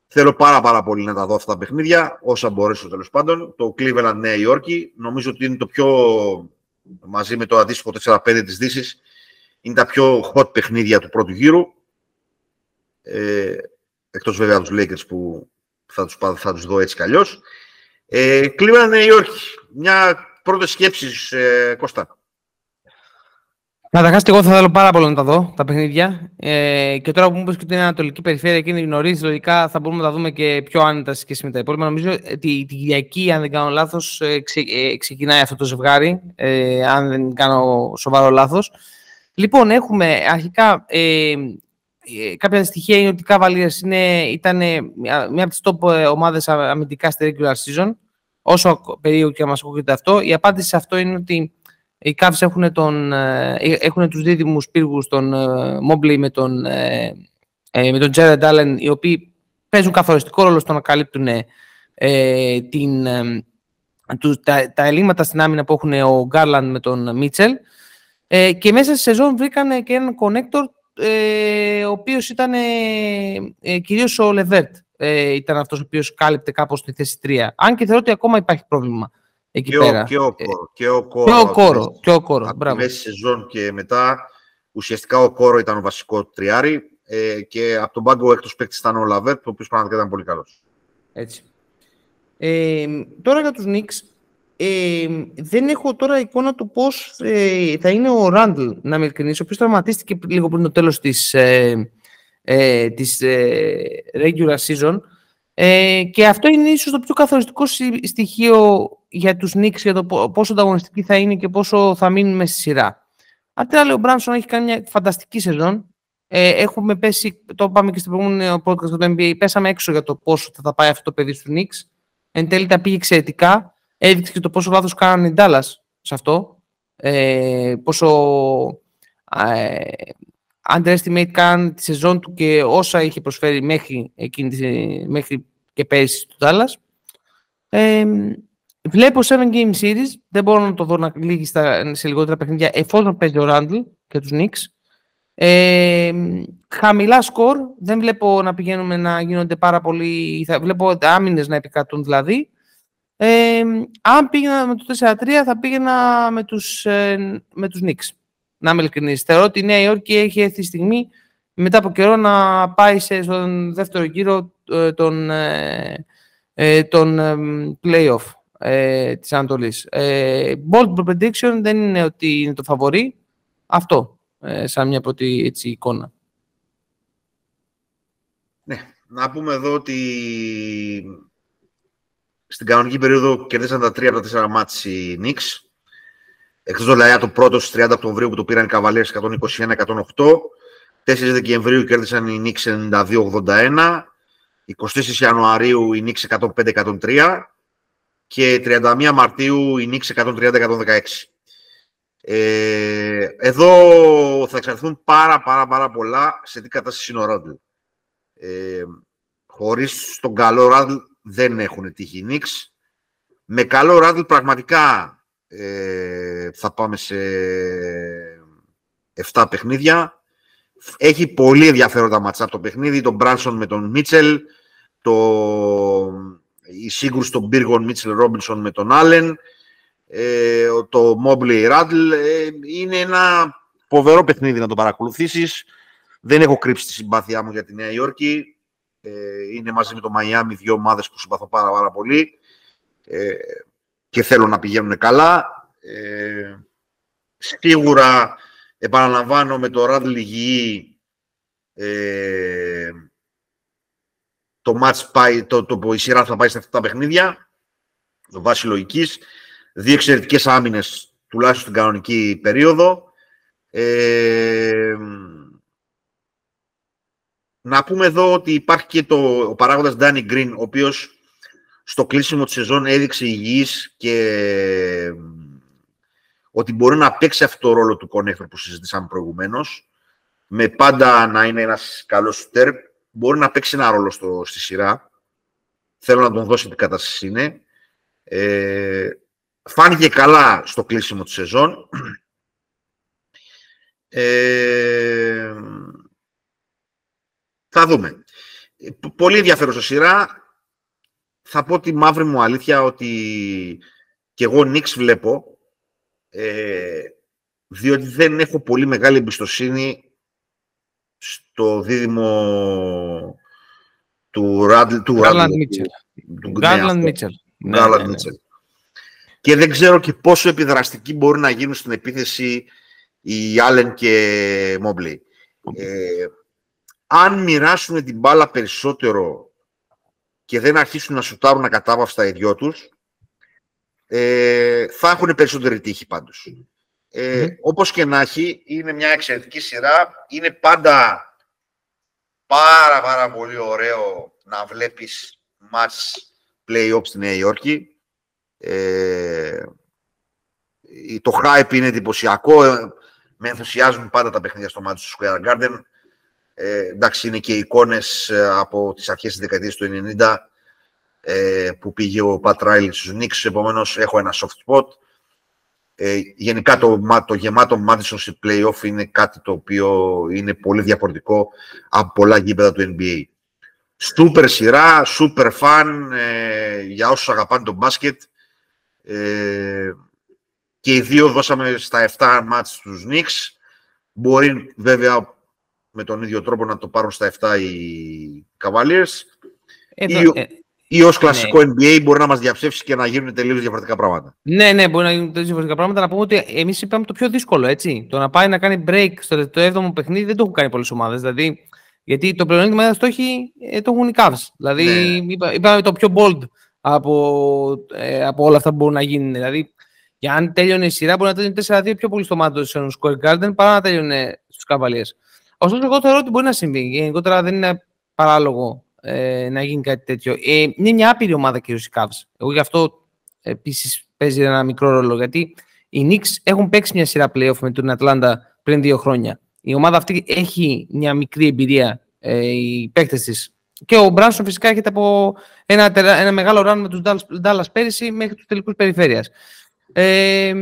θέλω πάρα πάρα πολύ να τα δω αυτά τα παιχνίδια, όσα μπορέσω τέλος πάντων. Το Cleveland Νέα Υόρκη, νομίζω ότι είναι το πιο, μαζί με το αντίστοιχο 4-5 της Δύσης, είναι τα πιο hot παιχνίδια του πρώτου γύρου. Ε, εκτός βέβαια τους Lakers που θα τους, θα τους δω έτσι κι αλλιώς. Ε, Cleveland Νέα Υόρκη, μια πρώτη σκέψη, ε, Κώστα. Καταρχάς, και εγώ θα θέλω πάρα πολύ να τα δω τα παιχνίδια. Ε, και τώρα που μου είπες ότι είναι Ανατολική Περιφέρεια και είναι νωρί, λογικά θα μπορούμε να τα δούμε και πιο άνετα σε σχέση με τα υπόλοιπα. Νομίζω ότι την Κυριακή, αν δεν κάνω λάθος, ε, ξε, ε, ξεκινάει αυτό το ζευγάρι. Ε, αν δεν κάνω σοβαρό λάθος. Λοιπόν, έχουμε αρχικά ε, ε κάποια στοιχεία είναι ότι οι Cavaliers ήταν μια από τις top ομάδες αμυντικά στη regular season. Όσο περίεργο και να μας ακούγεται αυτό, η απάντηση σε αυτό είναι ότι οι Cavs έχουν, τον, ε, έχουν τους δίδυμους πύργους τον Mobley ε, με τον, ε, με τον Jared Allen οι οποίοι παίζουν καθοριστικό ρόλο στο να καλύπτουν ε, την, του, τα, τα ελλείμματα στην άμυνα που έχουν ο Garland με τον Mitchell ε, και μέσα στη σεζόν βρήκαν και έναν connector ε, ο οποίος ήταν ε, κυρίως ο Levert ε, ήταν αυτός ο οποίος κάλυπτε κάπως στη θέση 3 αν και θεωρώ ότι ακόμα υπάρχει πρόβλημα εκεί και πέρα. Ο, και, ο, ε, και ο Οκόρο. Και ο Οκόρο. Και ο Οκόρο. Από τη μέση σεζόν και μετά, ουσιαστικά ο Οκόρο ήταν ο βασικό τριάρι ε, και από τον πάγκο έκτος παίκτης ήταν ο Λαβέρτ, ο οποίος πραγματικά ήταν πολύ καλός. Έτσι. Ε, τώρα για τους Νιξ, ε, δεν έχω τώρα εικόνα του πώς ε, θα είναι ο Ράντλ, να με ειλικρινείς, ο οποίος τραυματίστηκε λίγο πριν το τέλος της, ε, ε, της ε, regular season. Ε, και αυτό είναι ίσως το πιο καθοριστικό στοιχείο για τους Knicks για το πόσο ανταγωνιστική θα είναι και πόσο θα μείνουν μέσα στη σειρά. Απ' την άλλη, ο Μπράνσον έχει κάνει μια φανταστική σεζόν. Ε, έχουμε πέσει, το είπαμε και στην προηγούμενη podcast του NBA, πέσαμε έξω για το πόσο θα τα πάει αυτό το παιδί στους Knicks. Εν τέλει τα πήγε εξαιρετικά. Έδειξε και το πόσο λάθος κάνανε οι Dallas σε αυτό. Ε, πόσο ε, underestimate κάνανε τη σεζόν του και όσα είχε προσφέρει μέχρι, εκείνη, μέχρι και πέρυσι του Dallas. Ε, Βλέπω 7 game series. Δεν μπορώ να το δω να λύγει σε λιγότερα παιχνίδια εφόσον παίζει ο Ράντλ και τους Knicks. Ε, χαμηλά σκορ. Δεν βλέπω να πηγαίνουμε να γίνονται πάρα πολύ. Θα βλέπω άμυνες να επικρατούν δηλαδή. Ε, αν πήγαινα με το 4-3 θα πήγαινα με τους, ε, με τους Knicks. Να είμαι ειλικρινής. Θεωρώ ότι η Νέα Υόρκη έχει έρθει η στιγμή μετά από καιρό να πάει σε, στον δεύτερο γύρο ε, των, ε, ε, των play-off ε, της Ανατολής. Ε, bold prediction δεν είναι ότι είναι το φαβορή. Αυτό, ε, σαν μια πρώτη έτσι, εικόνα. Ναι, να πούμε εδώ ότι στην κανονική περίοδο κερδίσαν τα τρία από τα τέσσερα μάτς οι Knicks. Εκτός δηλαδή το πρώτο στις 30 Οκτωβρίου που το πήραν οι Cavaliers 121-108. 4 Δεκεμβρίου κέρδισαν οι Knicks 92-81. 24 Ιανουαρίου οι Knicks 105-103 και 31 Μαρτίου η Νίξ 130-116. Ε, εδώ θα εξαρθούν πάρα πάρα πάρα πολλά σε τι κατάσταση είναι ο Ράντλ. Ε, χωρίς τον καλό Ράντλ δεν έχουν τύχει οι Με καλό Ράντλ πραγματικά ε, θα πάμε σε 7 παιχνίδια. Έχει πολύ ενδιαφέροντα ματσά το παιχνίδι. Τον Μπράνσον με τον Μίτσελ, το η σύγκρουση των πύργων Μίτσελ Ρόμπινσον με τον Άλεν, ε, το Μόμπλε Ράντλ, ε, είναι ένα φοβερό παιχνίδι να το παρακολουθήσεις. Δεν έχω κρύψει τη συμπάθειά μου για τη Νέα Υόρκη. Ε, είναι μαζί με το Μαϊάμι δύο ομάδες που συμπαθώ πάρα, πάρα πολύ ε, και θέλω να πηγαίνουν καλά. Ε, σίγουρα Επαναλαμβάνω με το Ράντλ Υγιή ε, το match πάει, το, το, η σειρά θα πάει σε αυτά τα παιχνίδια βάση λογικής. Δύο εξαιρετικές άμυνες τουλάχιστον στην κανονική περίοδο. Ε, να πούμε εδώ ότι υπάρχει και το, ο παράγοντας Danny Green, ο οποίος στο κλείσιμο της σεζόν έδειξε υγιής και ότι μπορεί να παίξει αυτό το ρόλο του κονέκτορ που συζητήσαμε προηγουμένως, με πάντα να είναι ένας καλός σουτέρ, μπορεί να παίξει ένα ρόλο στο, στη σειρά. Θέλω να τον δώσει την κατάσταση είναι. Ε, φάνηκε καλά στο κλείσιμο της σεζόν. Ε, θα δούμε. Πολύ ενδιαφέρουσα σειρά. Θα πω τη μαύρη μου αλήθεια ότι και εγώ Νίξ βλέπω, ε, διότι δεν έχω πολύ μεγάλη εμπιστοσύνη στο δίδυμο του Ράντλ του Γκάρλαντ Μίτσελ. Γκάρλαντ Μίτσελ. Και δεν ξέρω και πόσο επιδραστικοί μπορούν να γίνουν στην επίθεση οι Άλεν και Μόμπλεϊ. Ε, αν μοιράσουν την μπάλα περισσότερο και δεν αρχίσουν να σουτάρουν ακατάβαυστα οι δυο τους, ε, θα έχουν περισσότερη τύχη πάντως. Ε, Όπως και να έχει, είναι μια εξαιρετική σειρά. Είναι πάντα πάρα πάρα πολύ ωραίο να βλέπεις match play-off στη Νέα Υόρκη. Ε, το hype είναι εντυπωσιακό. Ε, με ενθουσιάζουν πάντα τα παιχνίδια στο μάτι του Square Garden. Ε, εντάξει, είναι και εικόνες ε, από τις αρχές της δεκαετίας του 90 ε, που πήγε ο Πατ Ράιλι στους Knicks, επομένως έχω ένα soft spot. Ε, γενικά το, το γεμάτο Madison σε play-off είναι κάτι το οποίο είναι πολύ διαφορετικό από πολλά γήπεδα του NBA. Σούπερ σειρά, σούπερ φαν ε, για όσους αγαπάνε το μπάσκετ. Ε, και οι δύο δώσαμε στα 7 μάτς τους Knicks. Μπορεί βέβαια με τον ίδιο τρόπο να το πάρουν στα 7 οι Cavaliers. Εδώ, ή, ε, ή ως κλασικό ναι. NBA μπορεί να μας διαψεύσει και να γίνουν τελείως διαφορετικά πράγματα. Ναι, ναι, μπορεί να γίνουν τελείως διαφορετικά πράγματα. Να πούμε ότι εμείς είπαμε το πιο δύσκολο, έτσι. Το να πάει να κάνει break στο 7ο παιχνίδι δεν το έχουν κάνει πολλές ομάδες. Δηλαδή, γιατί το πλεονέκτημα το, έχει, ε, το έχουν οι Cavs. Δηλαδή, ναι. είπα, είπαμε το πιο bold από, ε, από όλα αυτά που μπορούν να γίνουν. Δηλαδή, για αν τέλειωνε η σειρά, μπορεί να τέλειωνε 4-2 πιο πολύ στο μάτι του Square Garden παρά να τέλειωνε στους Cavaliers. Ωστόσο, εγώ θεωρώ ότι μπορεί να συμβεί. Γενικότερα δεν είναι παράλογο ε, να γίνει κάτι τέτοιο. Ε, είναι μια άπειρη ομάδα κυρίω οι Cavs. Εγώ γι' αυτό επίσης παίζει ένα μικρό ρόλο. Γιατί οι Knicks έχουν παίξει μια σειρά playoff με την Ατλάντα πριν δύο χρόνια. Η ομάδα αυτή έχει μια μικρή εμπειρία, ε, οι παίκτες της. Και ο Μπράνσον φυσικά έρχεται από ένα, ένα μεγάλο run με τους Dallas πέρυσι μέχρι τους τελικούς περιφέρειας. Ε,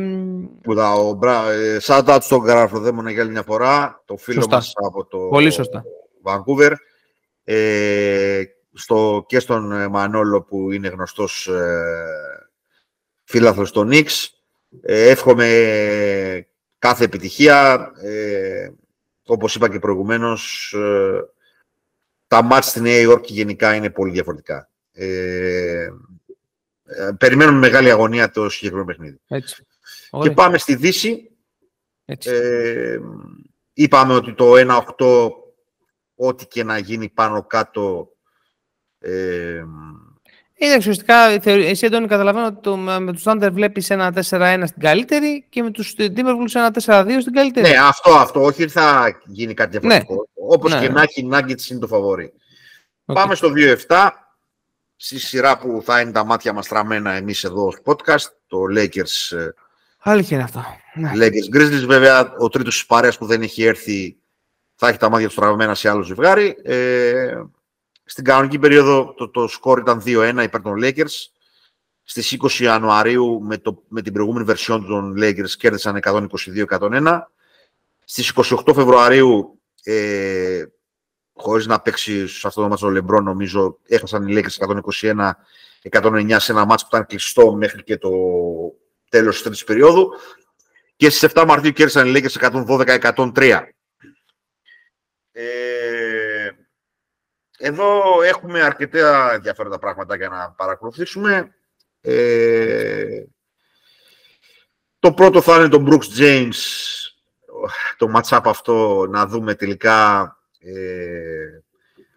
ο Μπρα... Ε, shout out στον Γραφοδαίμονα για άλλη μια φορά, το φίλο μας από το Πολύ σωστά. Vancouver. Ε, στο, και στον ε, Μανόλο που είναι γνωστός ε, φίλαθλος των Νίξ. Ε, εύχομαι κάθε επιτυχία. Ε, όπως είπα και προηγουμένως, ε, τα μάτς στη Νέα Υόρκη γενικά είναι πολύ διαφορετικά. Ε, περιμένουμε μεγάλη αγωνία το συγκεκριμένο παιχνίδι. Έτσι. Και πάμε στη Δύση. Έτσι. είπαμε ότι το 1-8 ό,τι και να γίνει πάνω κάτω. Ε, είναι ουσιαστικά, εσύ Αντώνη καταλαβαίνω ότι το, με τους Thunder βλέπεις ένα 4-1 στην καλύτερη και με τους Timberwolves ένα 4-2 στην καλύτερη. Ναι, αυτό, αυτό, όχι θα γίνει κάτι διαφορετικό. Ναι. Όπως ναι. και να έχει, Nuggets είναι το φαβόρι. Okay. Πάμε στο 2-7, στη σειρά που θα είναι τα μάτια μας τραμμένα εμείς εδώ ως podcast, το Lakers... Ε, Αλήθεια είναι αυτό. Ναι. Lakers Grizzlies, βέβαια, ο τρίτος της παρέας που δεν έχει έρθει θα έχει τα μάτια του τραβημένα σε άλλο ζευγάρι. Ε, στην κανονική περίοδο το, το σκορ ήταν 2-1 υπέρ των Lakers. Στις 20 Ιανουαρίου με, το, με την προηγούμενη βερσιόν των Lakers κέρδισαν 122-101. Στις 28 Φεβρουαρίου, ε, χωρίς να παίξει σε αυτό το μάτσο ο Λεμπρό, νομίζω έχασαν οι Lakers 121-109 σε ένα μάτσο που ήταν κλειστό μέχρι και το τέλος της τρίτης περίοδου. Και στις 7 Μαρτίου κέρδισαν οι Lakers 112-103. Ε, εδώ έχουμε αρκετά ενδιαφέροντα πράγματα για να παρακολουθήσουμε. Ε, το πρώτο θα είναι τον Brooks James, το match-up αυτό να δούμε τελικά ε,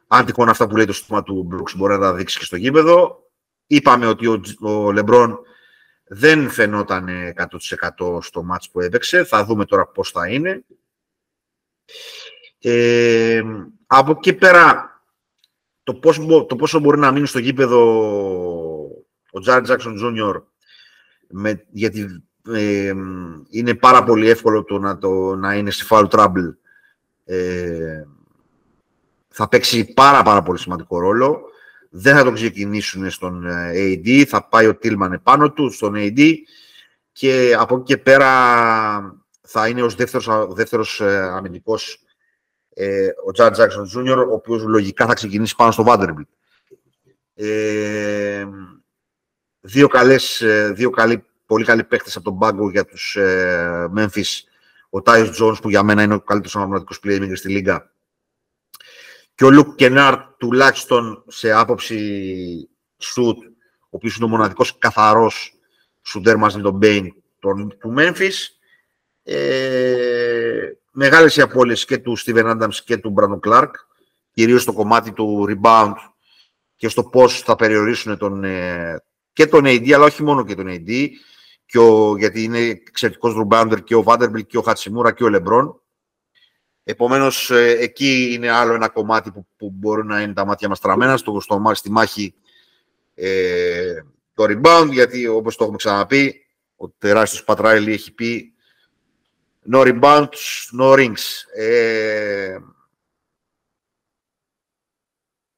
αν τυχόν αυτά που λέει το στόμα του Brooks μπορεί να τα δείξει και στο γήπεδο. Είπαμε ότι ο, ο Λεμπρόν δεν φαινόταν 100% στο μάτς που έπαιξε. Θα δούμε τώρα πώς θα είναι. Ε, από εκεί πέρα, το πόσο, το πόσο μπορεί να μείνει στο γήπεδο ο Τζάρι Τζάξον Τζούνιορ, γιατί ε, είναι πάρα πολύ εύκολο το να, το, να είναι σε foul trouble. Ε, θα παίξει πάρα πάρα πολύ σημαντικό ρόλο. Δεν θα το ξεκινήσουν στον ε, AD, θα πάει ο Τίλμαν επάνω του, στον AD και από εκεί και πέρα θα είναι ως δεύτερος, δεύτερος ε, αμυντικός ε, ο Τζάρ Τζάξον Τζούνιορ, ο οποίος λογικά θα ξεκινήσει πάνω στο Vanderbilt. Ε, δύο, καλές, δύο καλοί, πολύ καλοί παίχτες από τον πάγκο για τους ε, Memphis. Ο Τάιος Τζόνς, που για μένα είναι ο καλύτερος αναπληρωτικός playmaker στη Λίγκα. Και ο Λουκ Κενάρ, τουλάχιστον σε άποψη σουτ, ο οποίος είναι ο μοναδικός καθαρός σουτέρ μαζί με τον Μπέιν του Memphis. Ε, μεγάλες οι απώλειες και του Steven Adams και του Brandon Clark, κυρίως στο κομμάτι του rebound και στο πώς θα περιορίσουν τον, ε, και τον AD, αλλά όχι μόνο και τον AD, και ο, γιατί είναι εξαιρετικός rebounder και ο Vanderbilt και ο Χατσιμούρα και ο LeBron. Επομένως, ε, εκεί είναι άλλο ένα κομμάτι που, που μπορούν να είναι τα μάτια μας τραμμένα, στο, στο, στη μάχη ε, το rebound, γιατί όπως το έχουμε ξαναπεί, ο τεράστιος Πατράιλι έχει πει No rebounds, no rings. Ε,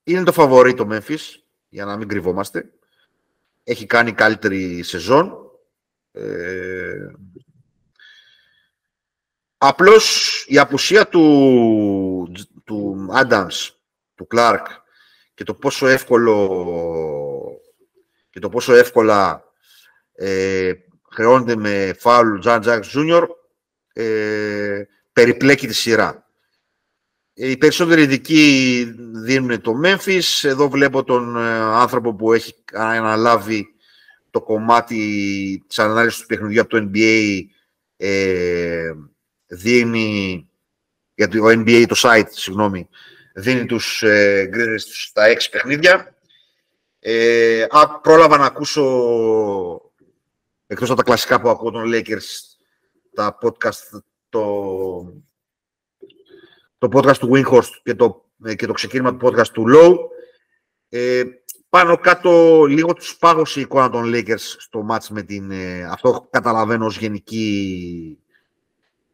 είναι το φαβορή το Memphis, για να μην κρυβόμαστε. Έχει κάνει καλύτερη σεζόν. Ε, απλώς η απουσία του, του Adams, του Clark και το πόσο εύκολο και το πόσο εύκολα ε, χρεώνεται με φάουλ Τζαν Τζακ Jr ε, περιπλέκει τη σειρά. Οι περισσότεροι ειδικοί δίνουν το Memphis. Εδώ βλέπω τον ε, άνθρωπο που έχει αναλάβει το κομμάτι της ανάλυσης του παιχνιδιού από το NBA ε, δίνει, γιατί ο NBA, το site, συγγνώμη, δίνει τους ε, Grizzlies στα έξι παιχνίδια. Ε, α, πρόλαβα να ακούσω, εκτός από τα κλασικά που ακούω των Lakers, τα podcast, το, το podcast του Winhorst και το, ε, και το ξεκίνημα του podcast του Low. Ε, πάνω κάτω λίγο τους πάγωσε η εικόνα των Lakers στο match με την... Ε, αυτό καταλαβαίνω ως γενική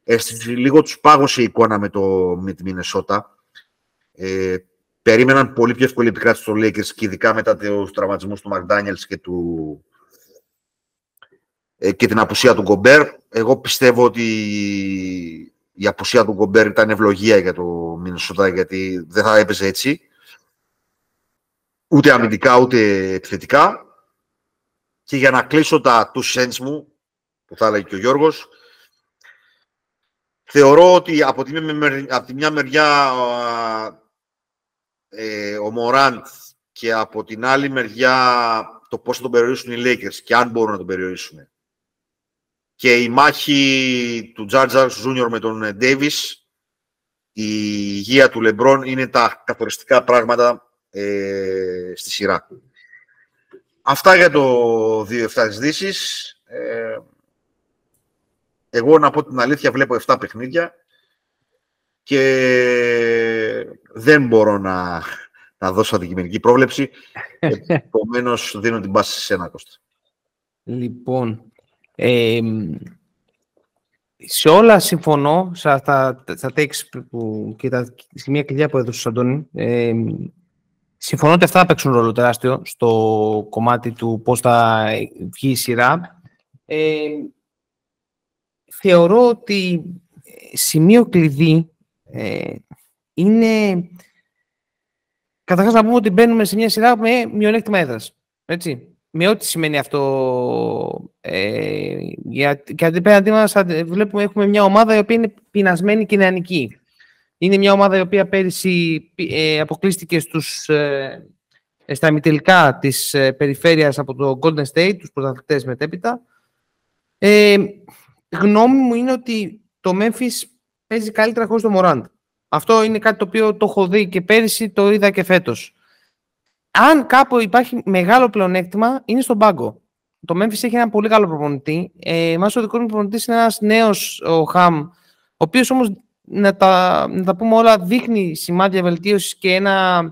αίσθηση. Λίγο τους πάγωσε η εικόνα με, το, με τη Μινεσότα. Ε, περίμεναν πολύ πιο εύκολη επικράτηση των Lakers και ειδικά μετά τους τραυματισμούς του McDaniels και του, ε, και την απουσία του Γκομπέρ. Εγώ πιστεύω ότι η απουσία του Γκομπέρ ήταν ευλογία για το Μινεσότα γιατί δεν θα έπαιζε έτσι. Ούτε αμυντικά ούτε επιθετικά. Και για να κλείσω τα του σέντς μου, που θα έλεγε και ο Γιώργος, θεωρώ ότι από τη, από τη μια μεριά ε, ο Μωράντ και από την άλλη μεριά το πώς θα τον περιορίσουν οι Lakers και αν μπορούν να τον περιορίσουν και η μάχη του Τζάρτζαρ Ζούνιορ με τον Ντέιβις, η υγεία του Λεμπρόν είναι τα καθοριστικά πράγματα ε, στη σειρά. Αυτά για το 2-7 της Δύσης. Ε, εγώ να πω την αλήθεια βλέπω 7 παιχνίδια και δεν μπορώ να, να δώσω αντικειμενική πρόβλεψη. *laughs* Επομένως, δίνω την πάση σε ένα Κώστα. Λοιπόν, σε όλα συμφωνώ, σε αυτά τα takes που, και τα σημεία κλειδιά που έδωσες ο Αντώνη. συμφωνώ ότι αυτά θα παίξουν ρόλο τεράστιο στο κομμάτι του πώς θα βγει η σειρά. Θεωρώ ότι σημείο κλειδί ε, είναι καταρχάς να πούμε ότι μπαίνουμε σε μια σειρά με μειονέκτημα έδρας. Έτσι με ό,τι σημαίνει αυτό. Ε, για, και αντί μας βλέπουμε έχουμε μια ομάδα η οποία είναι πεινασμένη και νεανική. Είναι μια ομάδα η οποία πέρυσι ε, αποκλείστηκε στους, ε, στα ημιτελικά της ε, περιφέρειας από το Golden State, τους πρωταθλητές μετέπειτα. Ε, γνώμη μου είναι ότι το Memphis παίζει καλύτερα χωρίς τον Μωράντ. Αυτό είναι κάτι το οποίο το έχω δει και πέρυσι, το είδα και φέτος. Αν κάπου υπάρχει μεγάλο πλεονέκτημα, είναι στον πάγκο. Το Memphis έχει ένα πολύ καλό προπονητή. Ε, ο δικός μου προπονητής είναι ένας νέος ο Χαμ, ο οποίος όμως να τα, να τα πούμε όλα δείχνει σημάδια βελτίωσης και ένα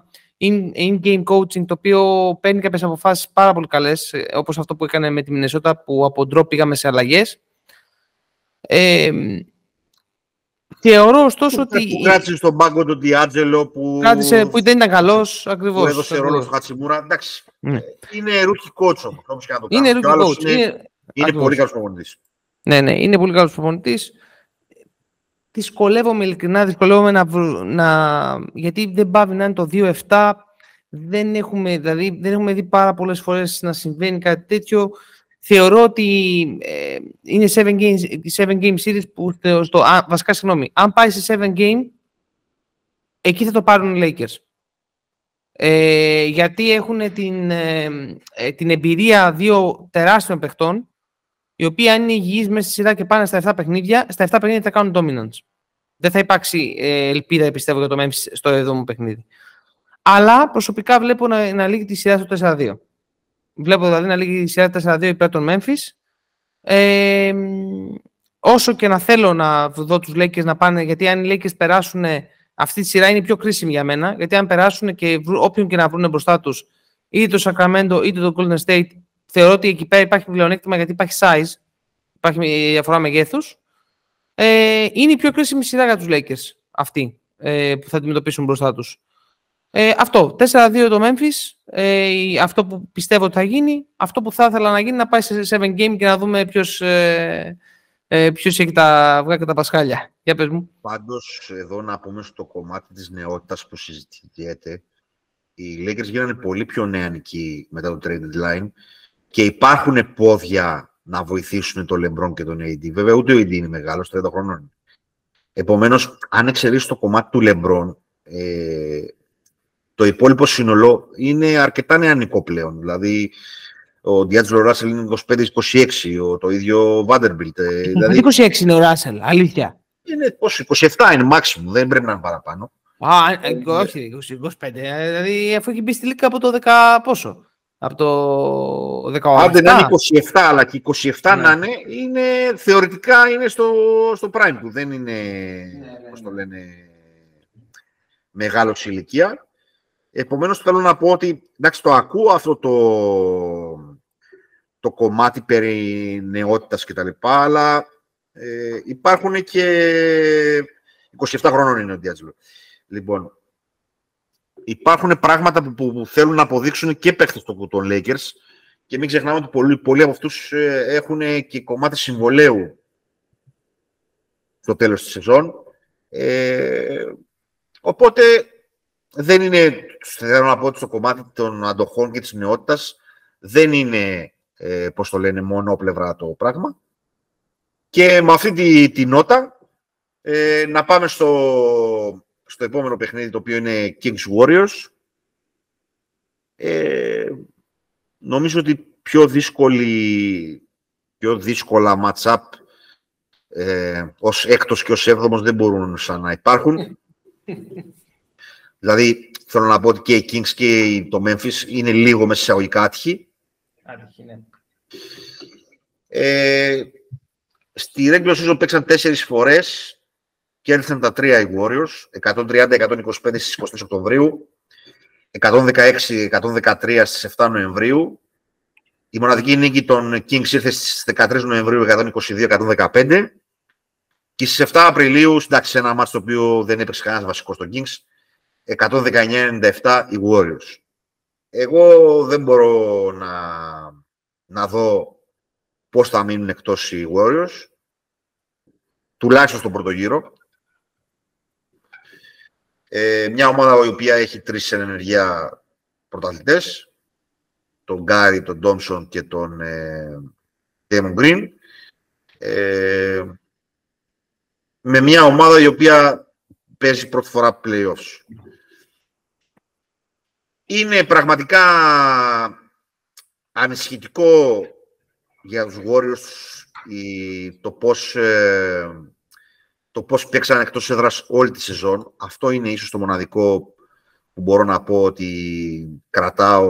in-game coaching το οποίο παίρνει κάποιες αποφάσεις πάρα πολύ καλές, ε, όπως αυτό που έκανε με τη Μινεσότα που από ντρό πήγαμε σε αλλαγές. Ε, Θεωρώ ωστόσο ότι. Που κράτησε στον πάγκο τον Διάτζελο που. Κράτησε, που δεν ήταν καλός ακριβώς. Που έδωσε ρόλο στο Χατσιμούρα. Εντάξει. Ναι. Είναι ρούχη κότσο. Είναι ρούχη κότσο. Είναι, είναι πολύ καλός προπονητής. Ναι, ναι, είναι πολύ καλός προπονητής. Δυσκολεύομαι ειλικρινά, δυσκολεύομαι να, να. Γιατί δεν πάβει να είναι το 2-7. Δεν έχουμε, δηλαδή, δεν έχουμε δει πάρα πολλές φορές να συμβαίνει κάτι τέτοιο. Θεωρώ ότι ε, είναι 7 game, 7 game series που στο, α, βασικά συγγνώμη, αν πάει σε 7 game, εκεί θα το πάρουν οι Lakers. Ε, γιατί έχουν την, ε, ε, την εμπειρία δύο τεράστιων παιχτών, οι οποίοι αν είναι υγιείς μέσα στη σειρά και πάνε στα 7 παιχνίδια, στα 7 παιχνίδια θα κάνουν dominance. Δεν θα υπάρξει ε, ελπίδα, πιστεύω, για το Memphis στο 7ο παιχνίδι. Αλλά προσωπικά βλέπω να, να λύγει τη σειρά στο 4-2. Βλέπω δηλαδή να λύγει η σειρά 4-2 υπέρ των Memphis. Ε, όσο και να θέλω να δω τους Lakers να πάνε, γιατί αν οι Lakers περάσουν αυτή τη σειρά είναι πιο κρίσιμη για μένα, γιατί αν περάσουν και όποιον και να βρουν μπροστά τους, είτε το Sacramento είτε το Golden State, θεωρώ ότι εκεί πέρα υπάρχει πλεονέκτημα γιατί υπάρχει size, υπάρχει διαφορά μεγέθους. Ε, είναι η πιο κρίσιμη σειρά για τους Lakers αυτή ε, που θα αντιμετωπίσουν μπροστά τους. Ε, αυτό. 4-2 το Memphis. Ε, αυτό που πιστεύω ότι θα γίνει. Αυτό που θα ήθελα να γίνει να πάει σε 7 game και να δούμε ποιος ε, ε, ποιος έχει τα αυγά και τα πασχάλια. Για πες μου. Πάντως, εδώ να πούμε στο κομμάτι της νεότητας που συζητιέται, οι Lakers γίνανε πολύ πιο νεανικοί μετά το trade deadline και υπάρχουν πόδια να βοηθήσουν τον LeBron και τον AD. Βέβαια, ούτε ο AD είναι μεγάλος, 30 χρονών. Επομένως, αν εξαιρέσεις το κομμάτι του LeBron, ε, το υπόλοιπο σύνολο είναι αρκετά νεανικό πλέον. Δηλαδή, ο Διάτζλο Ράσελ είναι 25-26, το ίδιο ο Βάντερμπιλτ. Ε, δηλαδή, 26 είναι ο Ράσελ, αλήθεια. Είναι 27 είναι maximum, δεν πρέπει να είναι παραπάνω. Α, ε, όχι, 25. Ε, δηλαδή, αφού έχει μπει στη Λίγκα από το 10 πόσο; Από το 18. Αν δεν είναι 27, αλλά και 27 ναι. να είναι, είναι, θεωρητικά είναι στο, στο prime του. Δεν είναι, ναι, ναι, πώς το ναι. λένε, μεγάλος ηλικία. Επομένως θέλω να πω ότι εντάξει, το ακούω αυτό το, το κομμάτι περί νεότητας και τα λοιπά, αλλά ε, υπάρχουν και 27 χρόνων είναι ο Διάτζλο. Λοιπόν, υπάρχουν πράγματα που, που, θέλουν να αποδείξουν και παίχτες των, των Lakers και μην ξεχνάμε ότι πολλοί, πολλοί από αυτούς ε, έχουν και κομμάτι συμβολέου στο τέλος της σεζόν. Ε, οπότε δεν είναι, θέλω να πω ότι στο κομμάτι των αντοχών και της νεότητας δεν είναι, ε, πώς το λένε, μόνο πλευρά το πράγμα. Και με αυτή τη, τη νότα ε, να πάμε στο, στο επόμενο παιχνίδι το οποίο είναι Kings Warriors. Ε, νομίζω ότι πιο δύσκολη, πιο δύσκολα match-up ε, ως έκτος και ως έβδομος δεν μπορούν σαν να υπάρχουν. *laughs* Δηλαδή, θέλω να πω ότι και οι Kings και το Memphis είναι λίγο μέσα εισαγωγικά άτυχοι. Άτυχοι, ναι. Ε, στη regular season παίξαν τέσσερις φορές και έρθαν τα τρία οι Warriors, 130-125 στις 23 Οκτωβρίου, 116-113 στις 7 Νοεμβρίου. Η μοναδική νίκη των Kings ήρθε στις 13 Νοεμβρίου 122-115 και στις 7 Απριλίου, εντάξει, ένα μάτι το οποίο δεν έπαιξε κανένας βασικός των Kings, 119-97 οι Warriors. Εγώ δεν μπορώ να, να δω πώς θα μείνουν εκτός οι Warriors. Τουλάχιστον στον πρώτο γύρο. Ε, μια ομάδα η οποία έχει τρεις εν ενεργεία πρωταθλητές. Τον Γκάρι, τον Ντόμσον και τον ε, Green. Ε, με μια ομάδα η οποία παίζει πρώτη φορά playoffs. Είναι πραγματικά ανησυχητικό για τους Warriors το πώς, ε, το πώς παίξαν εκτός έδρας όλη τη σεζόν. Αυτό είναι ίσως το μοναδικό που μπορώ να πω ότι κρατάω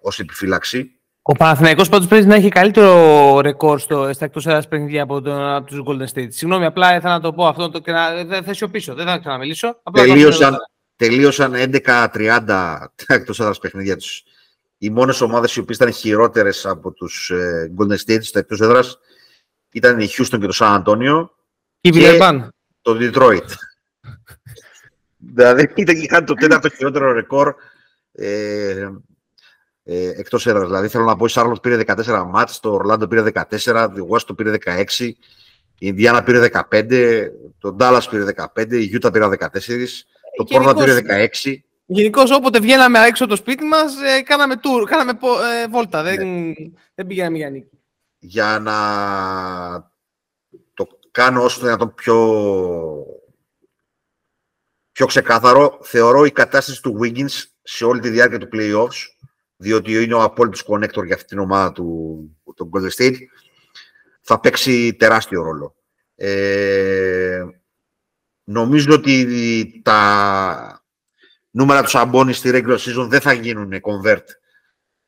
ως επιφύλαξη. Ο Παναθηναϊκός πάντως πρέπει να έχει καλύτερο ρεκόρ στο, στα εκτός έδρας παιχνίδια από, τον, από τους Golden State. Συγγνώμη, απλά ήθελα να το πω αυτό το, και να, δεν θα σιωπήσω, δεν θα ξαναμιλήσω. Απλά τελείωσαν, τελείωσαν 11-30 εκτός έδρας παιχνίδια τους. Οι μόνες ομάδες οι οποίες ήταν χειρότερες από τους ε, Golden State στα εκτός έδρας ήταν η Houston και το San Antonio και, και το Detroit. δηλαδή ήταν, είχαν το τέταρτο χειρότερο ρεκόρ ε, ε, εκτός έδρας. Δηλαδή θέλω να πω: η Σάρλοτ πήρε 14 μάτς, το Ορλάντο πήρε 14, η Washington πήρε 16, η Ινδιάνα πήρε 15, το Ντάλλα πήρε 15, η Γιούτα πήρε 14, το Πόρτα πήρε 16. Γενικώς, όποτε βγαίναμε έξω το σπίτι μας, ε, κάναμε, tour, κάναμε ε, βόλτα. Δεν, ναι. δεν πήγαμε για νίκη. Για να το κάνω όσο το δυνατόν πιο, πιο ξεκάθαρο, θεωρώ η κατάσταση του Wiggins σε όλη τη διάρκεια του playoffs διότι είναι ο απόλυτος connector για αυτήν την ομάδα του, του Golden State, θα παίξει τεράστιο ρόλο. Ε, νομίζω ότι τα νούμερα του Σαμπόνι στη regular season δεν θα γίνουν convert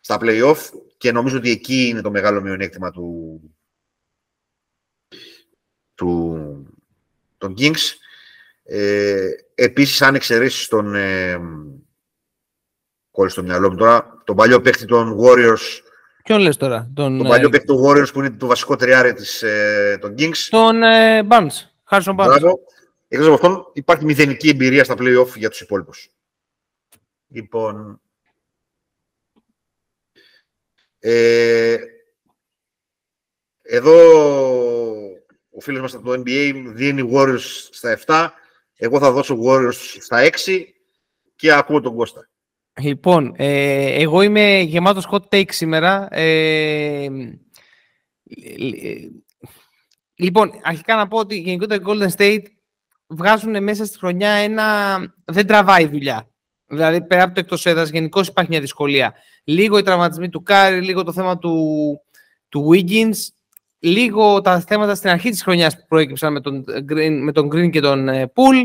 στα play-off και νομίζω ότι εκεί είναι το μεγάλο μειονέκτημα του, του των Kings. Ε, επίσης, αν εξαιρέσεις τον, ε, κόλλη στο μυαλό μου τώρα, τον παλιό παίκτη των Warriors. Ποιον λες τώρα, τον, τον παλιό ε, παίκτη των Warriors που είναι το βασικό τριάρι της, ε, των Kings. Τον ε, Barnes, Harrison Barnes. Μπράβο. Εκτός από αυτόν υπάρχει μηδενική εμπειρία στα play-off για τους υπόλοιπους. Λοιπόν, ε, εδώ ο φίλος μας από το NBA δίνει Warriors στα 7, εγώ θα δώσω Warriors στα 6 και ακούω τον Κώστα. Λοιπόν, ε, εγώ είμαι γεμάτος hot take σήμερα. Ε, λοιπόν, αρχικά να πω ότι γενικότερα οι Golden State βγάζουν μέσα στη χρονιά ένα... Δεν τραβάει δουλειά. Δηλαδή, πέρα από το εκτός έδρας, γενικώς υπάρχει μια δυσκολία. Λίγο οι τραυματισμοί του Κάρι, λίγο το θέμα του, του Wiggins, λίγο τα θέματα στην αρχή της χρονιάς που προέκυψαν με τον Green, με τον Green και τον Pool.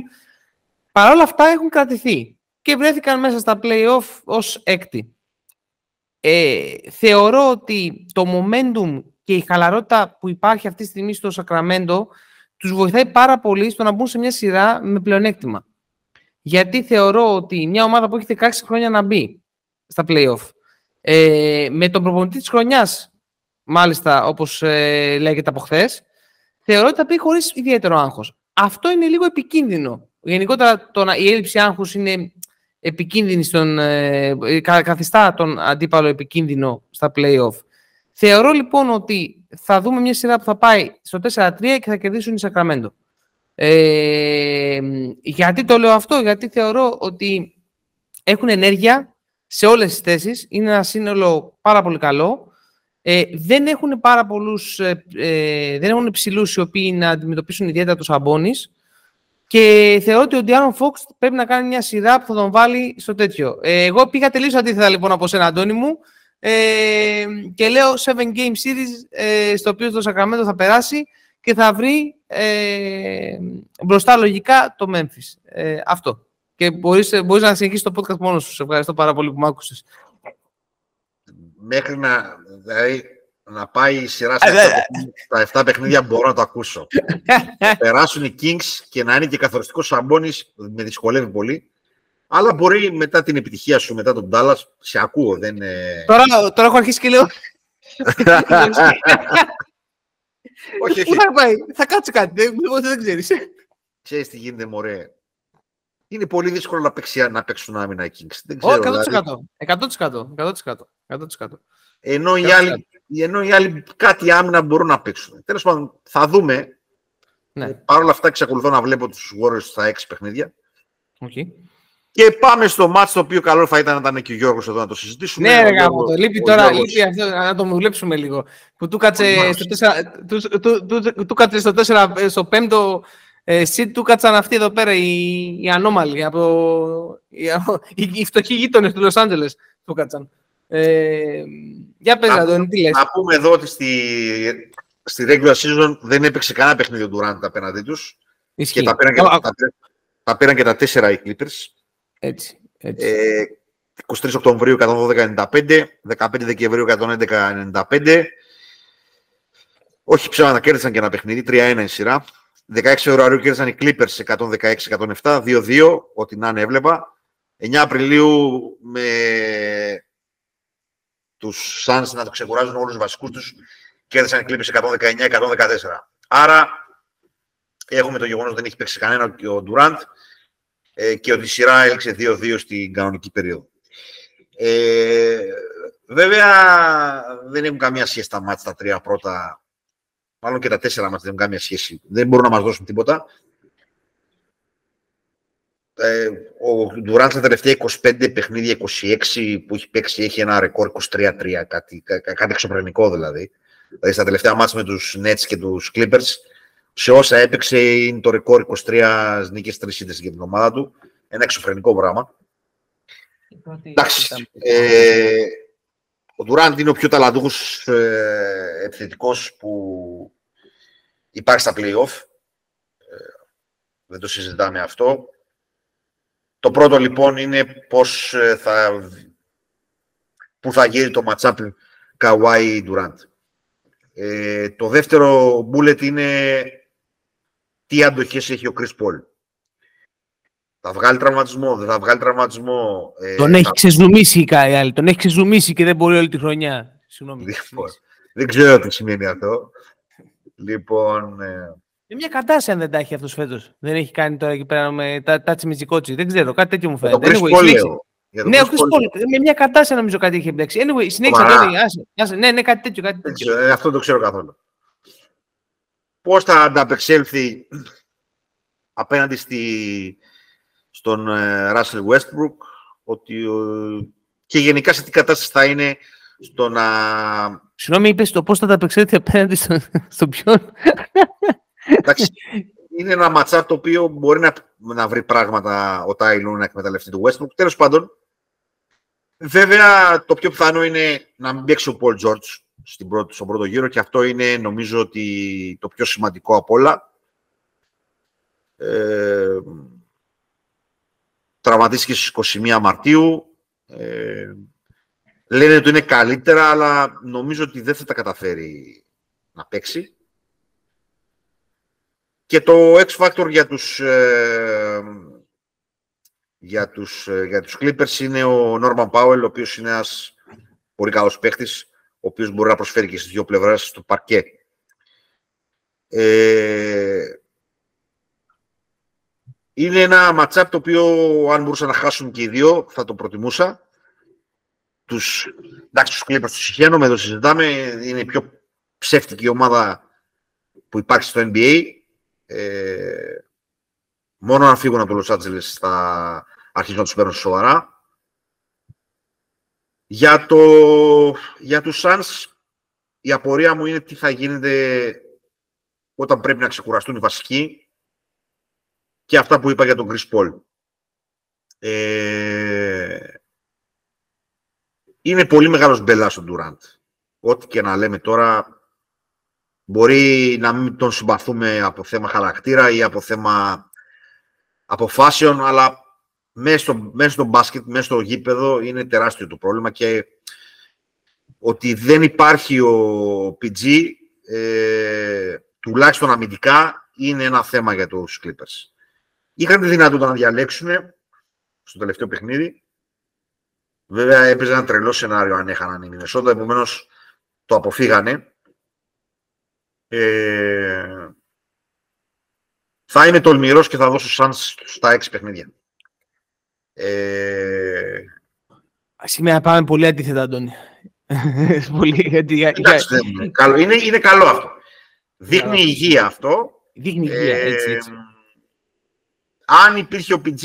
Παρ' όλα αυτά έχουν κρατηθεί και βρέθηκαν μέσα στα play-off ως έκτη. Ε, θεωρώ ότι το momentum και η χαλαρότητα που υπάρχει αυτή τη στιγμή στο Σακραμέντο τους βοηθάει πάρα πολύ στο να μπουν σε μια σειρά με πλεονέκτημα. Γιατί θεωρώ ότι μια ομάδα που έχει 16 χρόνια να μπει στα play-off ε, με τον προπονητή της χρονιάς, μάλιστα όπως ε, λέγεται από χθες, θεωρώ ότι θα πει χωρίς ιδιαίτερο άγχος. Αυτό είναι λίγο επικίνδυνο. Γενικότερα το, η έλλειψη άγχους είναι επικίνδυνη στον, ε, καθιστά τον αντίπαλο επικίνδυνο στα play-off. Θεωρώ λοιπόν ότι θα δούμε μια σειρά που θα πάει στο 4-3 και θα κερδίσουν οι Σακραμέντο. Ε, γιατί το λέω αυτό, γιατί θεωρώ ότι έχουν ενέργεια σε όλες τις θέσεις, είναι ένα σύνολο πάρα πολύ καλό. Ε, δεν έχουν πάρα πολλούς, ε, ε δεν έχουν ψηλούς οι οποίοι να αντιμετωπίσουν ιδιαίτερα τους αμπώνεις. Και θεωρώ ότι ο Diaron Fox πρέπει να κάνει μια σειρά που θα τον βάλει στο τέτοιο. Ε, εγώ πήγα τελείως αντίθετα λοιπόν από σένα, Αντώνη μου. Ε, και λέω 7 game series ε, στο οποίο το Σακραμέντο θα περάσει και θα βρει ε, μπροστά λογικά το Memphis. Ε, αυτό. Και μπορείς, μπορείς να συνεχίσεις το podcast μόνος σου. Σε ευχαριστώ πάρα πολύ που μ' άκουσες. Μέχρι να... Δηλαδή, να πάει η σειρά στα 7, ε, 7 παιχνίδια μπορώ να το ακούσω. *laughs* περάσουν οι Kings και να είναι και καθοριστικός σαμπόνι, με δυσκολεύει πολύ. Αλλά μπορεί μετά την επιτυχία σου, μετά τον Dallas, σε ακούω. Δεν, τώρα, τώρα έχω αρχίσει και λέω. όχι, όχι. Πού θα πάει, θα κάτσει κάτι, δεν, δεν ξέρεις. Ξέρεις τι γίνεται, μωρέ. Είναι πολύ δύσκολο να, παίξει, να παίξουν άμυνα οι Kings. Δεν ξέρω, 100%. Δηλαδή. 100%. 100%. 100%. Ενώ οι άλλοι ενώ οι άλλοι κάτι άμυνα μπορούν να παίξουν. Τέλος πάντων, θα δούμε. Ναι. Ε, παρ' όλα αυτά, εξακολουθώ να βλέπω τους Warriors στα έξι παιχνίδια. Okay. Και πάμε στο μάτσο το οποίο καλό θα ήταν να ήταν και ο Γιώργος εδώ να το συζητήσουμε. Ναι, ρε γάμο, το λείπει τώρα, λείπει αυτό, να το δουλέψουμε λίγο. Που του κάτσε στο 4, του, του, του, του, κάτσε στο 4, στο 5ο ε, του κάτσαν αυτοί εδώ πέρα οι, οι ανώμαλοι, από, οι, οι, οι φτωχοί γείτονες του Λος Άντζελες του κάτσαν. Ε, για πες, Αντώνη, τι λες; Να πούμε εδώ ότι στη, στη regular season δεν έπαιξε κανένα παιχνίδι ο Durant απέναντί τους. Ισχύει. Και τα πήραν και, τα, τα, τα πήραν και τα τέσσερα οι Clippers. Έτσι. έτσι. Ε, 23 Οκτωβρίου 112-95, 15 Δεκεμβρίου 111-95. Όχι ψέματα, κέρδισαν και ένα παιχνίδι, 3-1 η σειρά. 16 Φεβρουαρίου κέρδισαν οι Clippers 116-107, 2-2, ό,τι να είναι έβλεπα. 9 Απριλίου με τους Suns να το ξεκουράζουν όλους τους βασικούς τους, κέρδισαν οι Clippers 119-114. Άρα έχουμε το γεγονός ότι δεν έχει παίξει κανένα και ο Durant ε, και ότι η σειρά έλξε 2-2 στην κανονική περίοδο. Ε, βέβαια δεν έχουν καμία σχέση τα μάτια τα τρία πρώτα Μάλλον και τα τέσσερα μάτια δεν έχουν καμία σχέση. Δεν μπορούν να μας δώσουν τίποτα. Ε, ο Ντουράντ στα τελευταία 25 παιχνίδια, 26 που έχει παίξει, έχει ένα ρεκόρ 23-3, κάτι, κάτι εξωπρενικό δηλαδή. Δηλαδή στα τελευταία μάτια με τους Nets και τους Clippers, σε όσα έπαιξε είναι το ρεκόρ 23 νίκες, 3 σύνδεσης για την ομάδα του. Ένα εξωπρενικό πράγμα. Εντάξει, ε, ο Ντουράντ είναι ο πιο ταλαντούχος ε, επιθετικός που υπάρχει στα play-off. Ε, δεν το συζητάμε αυτό. Το πρώτο λοιπόν είναι πώς ε, θα, που θα γίνει το matchup Kawhi Durant. Ε, το δεύτερο bullet είναι τι αντοχές έχει ο Chris Paul; Θα βγάλει τραυματισμό, δεν θα βγάλει τραυματισμό. Ε, τον έχει θα... ξεζουμίσει η τον έχει ξεζουμίσει και δεν μπορεί όλη τη χρονιά. Συγγνώμη. Λοιπόν, δεν ξέρω τι σημαίνει αυτό. Λοιπόν. Ε... μια κατάσταση αν δεν τα έχει αυτός φέτος. Δεν έχει κάνει τώρα εκεί πέρα με τα τάτσι Μιτζικότσι. Δεν ξέρω, κάτι τέτοιο μου φαίνεται. Το anyway, ναι, ο Chris με μια κατάσταση νομίζω κάτι είχε μπλέξει. Anyway, συνέχισε. Ναι, ναι, κάτι τέτοιο. Κάτι τέτοιο. Ε, αυτό το ξέρω καθόλου. Πώς θα ανταπεξέλθει απέναντι στη, στον ε, Russell Westbrook ότι, και γενικά σε τι κατάσταση θα είναι στο να... Συγγνώμη, είπες το πώς θα ανταπεξέλθει απέναντι στον στο ποιον; Εντάξει, είναι ένα ματσά το οποίο μπορεί να, να βρει πράγματα ο Τάιλου να εκμεταλλευτεί του Westbrook. Τέλος πάντων, βέβαια το πιο πιθανό είναι να μην παίξει ο Paul George στην πρώτη, στον πρώτο γύρο και αυτό είναι νομίζω ότι το πιο σημαντικό από όλα. Ε, τραυματίστηκε στις 21 Μαρτίου. Ε, λένε ότι είναι καλύτερα, αλλά νομίζω ότι δεν θα τα καταφέρει να παίξει. Και το X Factor για τους, ε, για τους, ε, για τους Clippers είναι ο Norman Powell, ο οποίος είναι ένας πολύ καλός παίχτης, ο οποίος μπορεί να προσφέρει και στις δύο πλευρές του παρκέ. Ε, είναι ένα ματσάπ το οποίο αν μπορούσαν να χάσουν και οι δύο θα το προτιμούσα. Τους, εντάξει, τους Clippers τους συχαίνομαι, εδώ συζητάμε, είναι η πιο ψεύτικη ομάδα που υπάρχει στο NBA. Ε, μόνο αν φύγουν από το Los Angeles θα αρχίσουν να τους παίρνουν σοβαρά. Για, το, για τους Suns, η απορία μου είναι τι θα γίνεται όταν πρέπει να ξεκουραστούν οι βασικοί και αυτά που είπα για τον Chris Paul. Ε, είναι πολύ μεγάλος μπελάς ο Ντουράντ. Ό,τι και να λέμε τώρα, μπορεί να μην τον συμπαθούμε από θέμα χαρακτήρα ή από θέμα αποφάσεων, αλλά μέσα στο, μέσα στο μπάσκετ, μέσα στο γήπεδο είναι τεράστιο το πρόβλημα και ότι δεν υπάρχει ο PG, ε, τουλάχιστον αμυντικά, είναι ένα θέμα για τους Clippers. Είχαν τη δυνατότητα να διαλέξουν στο τελευταίο παιχνίδι. Βέβαια έπαιζε ένα τρελό σενάριο αν έχαναν οι Μινεσότα, επομένως το αποφύγανε. Ε, θα είμαι τολμηρός και θα δώσω σανς στα έξι παιχνίδια. Ε, Σήμερα πάμε πολύ αντίθετα, Αντώνη. πολύ, Εντάξει, είναι, είναι καλό αυτό. Δείχνει υγεία αυτό. Δείχνει υγεία, έτσι, έτσι. Αν υπήρχε ο PG,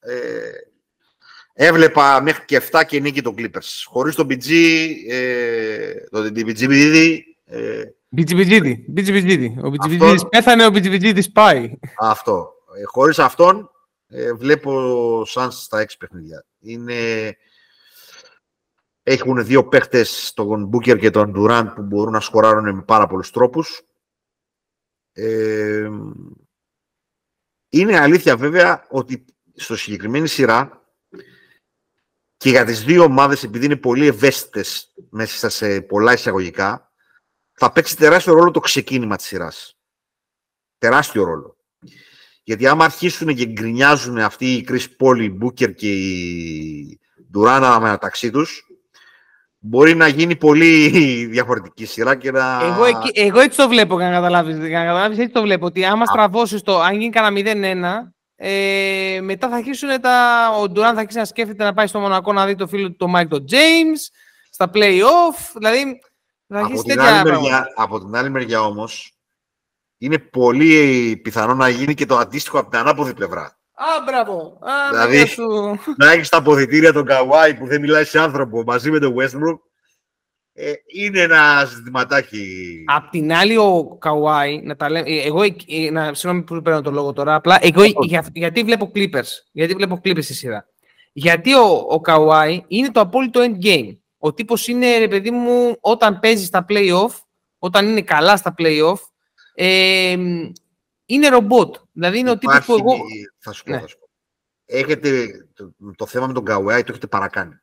ε, έβλεπα μέχρι και 7 και νίκη των Clippers. Χωρίς τον PG, ε, το PG ε, Ο Μπιτζιμπιτζίδη πέθανε, ο Μπιτζιμπιτζίδη πάει. Αυτό. Ε, χωρίς αυτόν, ε, βλέπω σαν στα έξι παιχνίδια. Είναι... Έχουν δύο παίχτες, τον Μπούκερ και τον Ντουράντ, που μπορούν να σκοράρουν με πάρα πολλούς τρόπους. Ε, Είναι αλήθεια βέβαια ότι στο συγκεκριμένη σειρά και για τις δύο ομάδες, επειδή είναι πολύ ευαίσθητες μέσα σε πολλά εισαγωγικά, θα παίξει τεράστιο ρόλο το ξεκίνημα της σειράς. Τεράστιο ρόλο. Γιατί άμα αρχίσουν και γκρινιάζουν αυτοί οι Chris Paul, οι Booker και οι Ντουράνα μεταξύ τους, μπορεί να γίνει πολύ *laughs* διαφορετική σειρά και να... Εγώ, εγώ έτσι το βλέπω, για να καταλάβεις. Για να καταλάβεις έτσι το βλέπω, ότι άμα στραβώσεις το, αν γίνει κανένα 0-1, ε, μετά θα αρχίσουν τα... Ο Ντουράν θα αρχίσει να σκέφτεται να πάει στο Μονακό να δει το φίλο του, τον Μάικλ James, στα play-off, δηλαδή... Θα από, την άλλη μεριά, από την άλλη μεριά όμως, είναι πολύ πιθανό να γίνει και το αντίστοιχο από την ανάποδη πλευρά. Α, μπράβο. Α, δηλαδή, σου... να έχεις τα αποδητήρια τον Καουάι που δεν μιλάει σε άνθρωπο μαζί με τον Westbrook. Ε, είναι ένα ζητηματάκι. Απ' την άλλη, ο Καουάι, να τα λέμε. Εγώ, ε, να, συγγνώμη που παίρνω το λόγο τώρα, απλά. Εγώ, για, γιατί βλέπω Clippers. Γιατί βλέπω Clippers στη σειρά. Γιατί ο, ο Καουάι είναι το απόλυτο endgame. Ο τύπος είναι, ρε παιδί μου, όταν παίζει στα playoff, όταν είναι καλά στα playoff, ε, είναι ρομπότ. Δηλαδή είναι Υπάρχει, ο τύπος που εγώ... Θα σου πω, ναι. θα σου πω. Έχετε, το, το, θέμα με τον Καουάι το έχετε παρακάνει.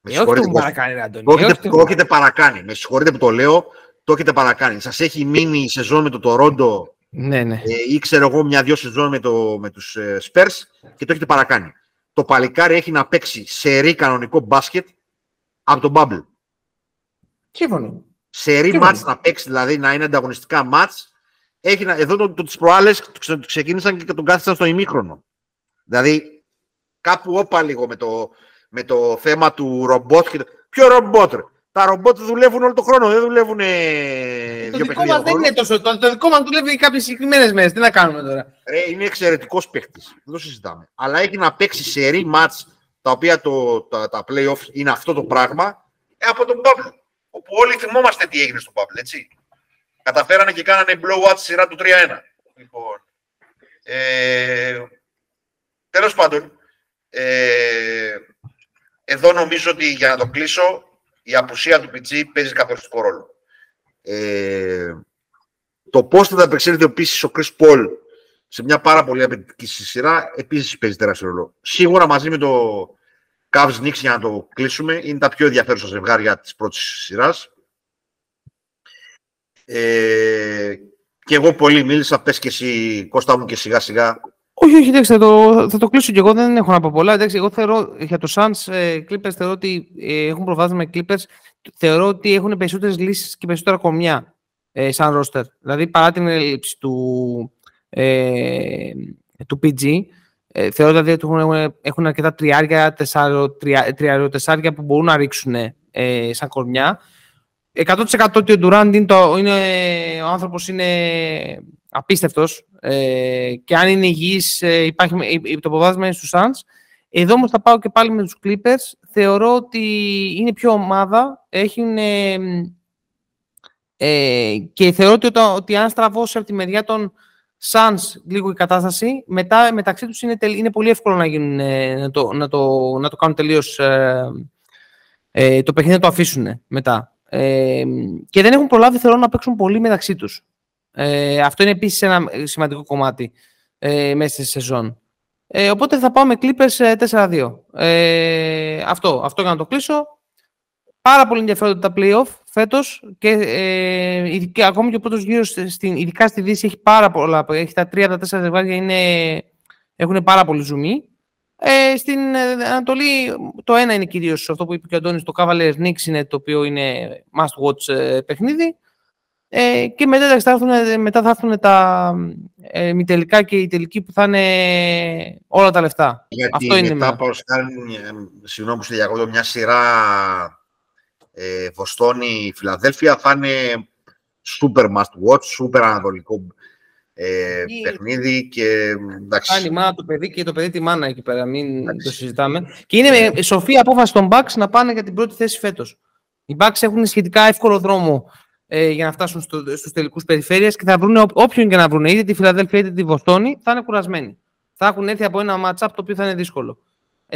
Με ε, όχι το παρακάνει, Αντώνη. Το έχετε, το έχετε παρακάνει. Με συγχωρείτε που το λέω, το έχετε παρακάνει. Σας έχει μείνει η σεζόν με το Τορόντο ναι, ναι. Ε, ή ξέρω εγώ μια-δυο σεζόν με, το, με τους ε, Spurs και το έχετε παρακάνει. Το παλικάρι έχει να παίξει σε ρί κανονικό μπάσκετ από τον Bubble. Σύμφωνο. Σε ρί μάτς να παίξει, δηλαδή να είναι ανταγωνιστικά μάτς έχει, εδώ το, το, τις προάλλες το, ξεκίνησαν και τον κάθισαν στο ημίχρονο. Δηλαδή, κάπου όπα λίγο με το, με το θέμα του ρομπότ. Και το... Ποιο ρομπότ, ρε; Τα ρομπότ δουλεύουν όλο τον χρόνο, δεν δουλεύουν το δύο δικό μας δεν είναι τόσο. Το, το δικό μας δουλεύει κάποιες συγκεκριμένες μέρες. Τι να κάνουμε τώρα; Ρε, είναι εξαιρετικός παίχτη. Δεν το συζητάμε. Αλλά έχει να παίξει σε ρί μάτς τα οποία το, τα, τα playoffs είναι αυτό το πράγμα ε, από τον Bubble. Όπου όλοι θυμόμαστε τι έγινε στο Bubble, έτσι καταφέρανε και κάνανε blowout στη σειρά του 3-1. Λοιπόν, ε, τέλος πάντων, ε, εδώ νομίζω ότι για να το κλείσω, η απουσία του PG παίζει καθοριστικό ρόλο. Ε, το πώς θα ανταπεξέλθει επίση ο Chris Paul σε μια πάρα πολύ απαιτητική σειρά επίσης παίζει τεράστιο ρόλο. Σίγουρα μαζί με το Cavs Knicks για να το κλείσουμε είναι τα πιο ενδιαφέρουσα ζευγάρια της πρώτης σειράς. Ε, και εγώ πολύ μίλησα, πες και εσύ, Κώστα μου και σιγά σιγά. Όχι, όχι, εντάξει, θα το, θα το κλείσω και εγώ, δεν έχω να πω πολλά. Εντάξει, εγώ θεωρώ, για το Suns ε, Clippers θεωρώ ότι ε, έχουν προβάδισμα με Clippers, θεωρώ ότι έχουν περισσότερες λύσεις και περισσότερα κομιά ε, σαν roster. Δηλαδή, παρά την έλλειψη του, ε, του PG, ε, θεωρώ δηλαδή ότι έχουν, έχουν αρκετά τριάρια, τεσσάριο, τεσσάρια που μπορούν να ρίξουν ε, σαν κορμιά. 100% ότι ο Ντουράντ είναι, το, είναι, ο άνθρωπος είναι απίστευτος ε, και αν είναι υγιής ε, υπάρχει το αποβάσμα στους Suns. Εδώ όμως θα πάω και πάλι με τους Clippers. Θεωρώ ότι είναι πιο ομάδα. Έχουν, ε, και θεωρώ ότι, ότι αν στραβώσει από τη μεριά των Suns λίγο η κατάσταση, μετά μεταξύ τους είναι, είναι πολύ εύκολο να, γίνουν, ε, να, το, να, το, να το κάνουν τελείως ε, ε, το παιχνίδι να το αφήσουν μετά. Ε, και δεν έχουν προλάβει, θεωρώ, να παίξουν πολύ μεταξύ τους. Ε, αυτό είναι επίσης ένα σημαντικό κομμάτι ε, μέσα στη σεζόν. Ε, οπότε θα πάω με Clippers 4-2. Ε, αυτό, αυτό για να το κλείσω. Πάρα πολύ ενδιαφέροντα τα playoff φέτος και ε, ακόμη και ο πρώτος γύρος, ειδικά στη Δύση, έχει πάρα πολλά. Έχει τα 3-4 ζευγάρια, έχουν πάρα πολύ ζουμί. Ε, στην ε, Ανατολή το ένα είναι κυρίως αυτό που είπε και ο Αντώνης, το Cavaliers Knicks είναι το οποίο είναι must watch ε, παιχνίδι. Ε, και μετά θα, έρθουν, μετά θα έρθουν τα ε, μη τελικά και οι τελικοί που θα είναι όλα τα λεφτά. Γιατί αυτό είναι μετά πάω συγγνώμη που στη μια σειρά ε, Βοστόνη-Φιλαδέλφια θα είναι super must watch, super ανατολικό ε, παιχνίδι και εντάξει. Κάνει μάνα το παιδί και το παιδί τη μάνα εκεί πέρα, μην εντάξει. το συζητάμε. Και είναι με σοφή απόφαση των Bucks να πάνε για την πρώτη θέση φέτος. Οι Bucks έχουν σχετικά εύκολο δρόμο ε, για να φτάσουν στο, στους τελικούς περιφέρειες και θα βρουν όποιον και να βρουν, είτε τη Φιλαδέλφια είτε τη Βοστόνη, θα είναι κουρασμένοι. Θα έχουν έρθει από ένα match-up το οποίο θα είναι δύσκολο.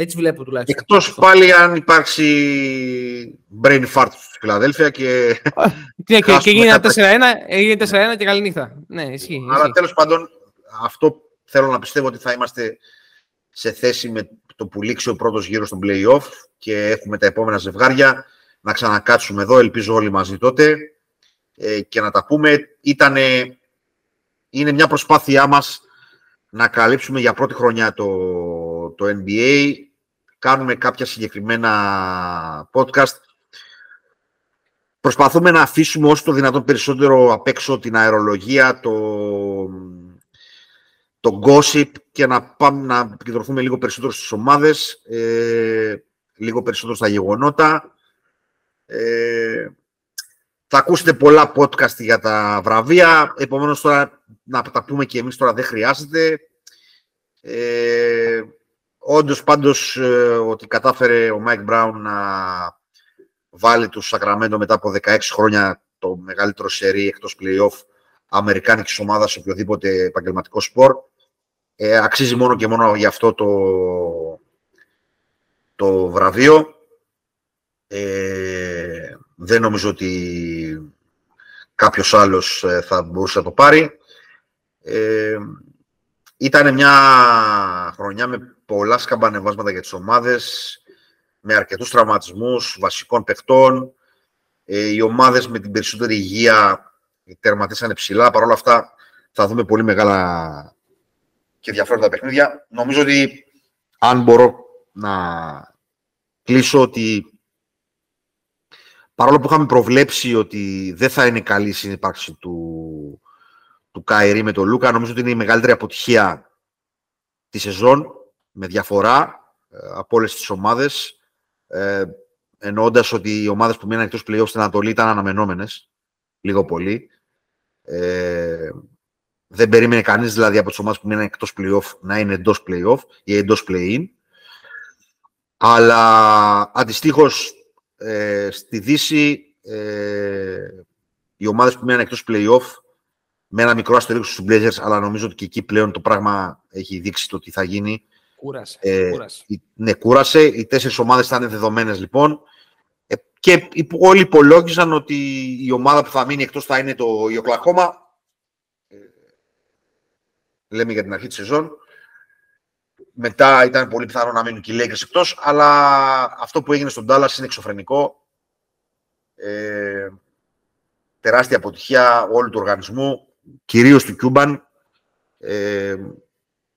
Έτσι βλέπω τουλάχιστον. Εκτός πάλι αν υπάρξει brain fart στη Φιλαδέλφια και... και, και, και γίνει 4-1, έγινε 4-1 και καλή νύχτα. Ναι, ισχύει. Άρα τέλος πάντων αυτό θέλω να πιστεύω ότι θα είμαστε σε θέση με το που λήξει ο πρώτος γύρος στον play-off και έχουμε τα επόμενα ζευγάρια να ξανακάτσουμε εδώ, ελπίζω όλοι μαζί τότε ε, και να τα πούμε. Ήτανε, είναι μια προσπάθειά μας να καλύψουμε για πρώτη χρονιά το, το NBA. Κάνουμε κάποια συγκεκριμένα podcast. Προσπαθούμε να αφήσουμε όσο το δυνατόν περισσότερο απ' έξω την αερολογία, το, το gossip και να πάμε να επικεντρωθούμε λίγο περισσότερο στις ομάδες, ε, λίγο περισσότερο στα γεγονότα. Ε, θα ακούσετε πολλά podcast για τα βραβεία, επομένως τώρα να τα πούμε και εμείς τώρα δεν χρειάζεται. Ε, όντως πάντως ε, ότι κατάφερε ο Μάικ Μπράουν να βάλει του Σακραμέντο μετά από 16 χρόνια το μεγαλύτερο σερί εκτός play-off αμερικάνικης ομάδας σε οποιοδήποτε επαγγελματικό σπορ. Ε, αξίζει μόνο και μόνο για αυτό το, το βραβείο. Ε, δεν νομίζω ότι κάποιος άλλος ε, θα μπορούσε να το πάρει. Ε, ήταν μια χρονιά με πολλά σκαμπανεβάσματα για τις ομάδες, με αρκετούς τραυματισμούς βασικών παιχτών. Ε, οι ομάδες με την περισσότερη υγεία τερματίσανε ψηλά. Παρ' όλα αυτά θα δούμε πολύ μεγάλα και ενδιαφέροντα παιχνίδια. Νομίζω ότι αν μπορώ να κλείσω ότι παρόλο που είχαμε προβλέψει ότι δεν θα είναι καλή η συνύπαρξη του, του Καϊρή με τον Λούκα, νομίζω ότι είναι η μεγαλύτερη αποτυχία τη σεζόν με διαφορά ε, από όλες τις ομάδες. Ε, εννοώντας ότι οι ομάδες που μείναν εκτός playoff στην Ανατολή ήταν αναμενόμενες, λίγο πολύ. Ε, δεν περίμενε κανείς δηλαδή από τις ομάδες που μείναν εκτός playoff να είναι εντός playoff ή εντός play-in. Αλλά αντιστοίχως ε, στη Δύση ε, οι ομάδες που μείναν εκτός playoff με ένα μικρό αστερίσκο στους Blazers, αλλά νομίζω ότι και εκεί πλέον το πράγμα έχει δείξει το τι θα γίνει. Κούρασε. Ε, κούρασε. Ναι, κούρασε. Οι τέσσερις ομάδες θα είναι δεδομένες λοιπόν. Ε, και όλοι υπολόγιζαν ότι η ομάδα που θα μείνει εκτός θα είναι το η Οκλαχώμα. Ε, λέμε για την αρχή της σεζόν. Μετά ήταν πολύ πιθανό να μείνουν και οι Lakers εκτός, αλλά αυτό που έγινε στον Dallas είναι εξωφρενικό. Ε, τεράστια αποτυχία όλου του οργανισμού κυρίως του Κιούμπαν ε,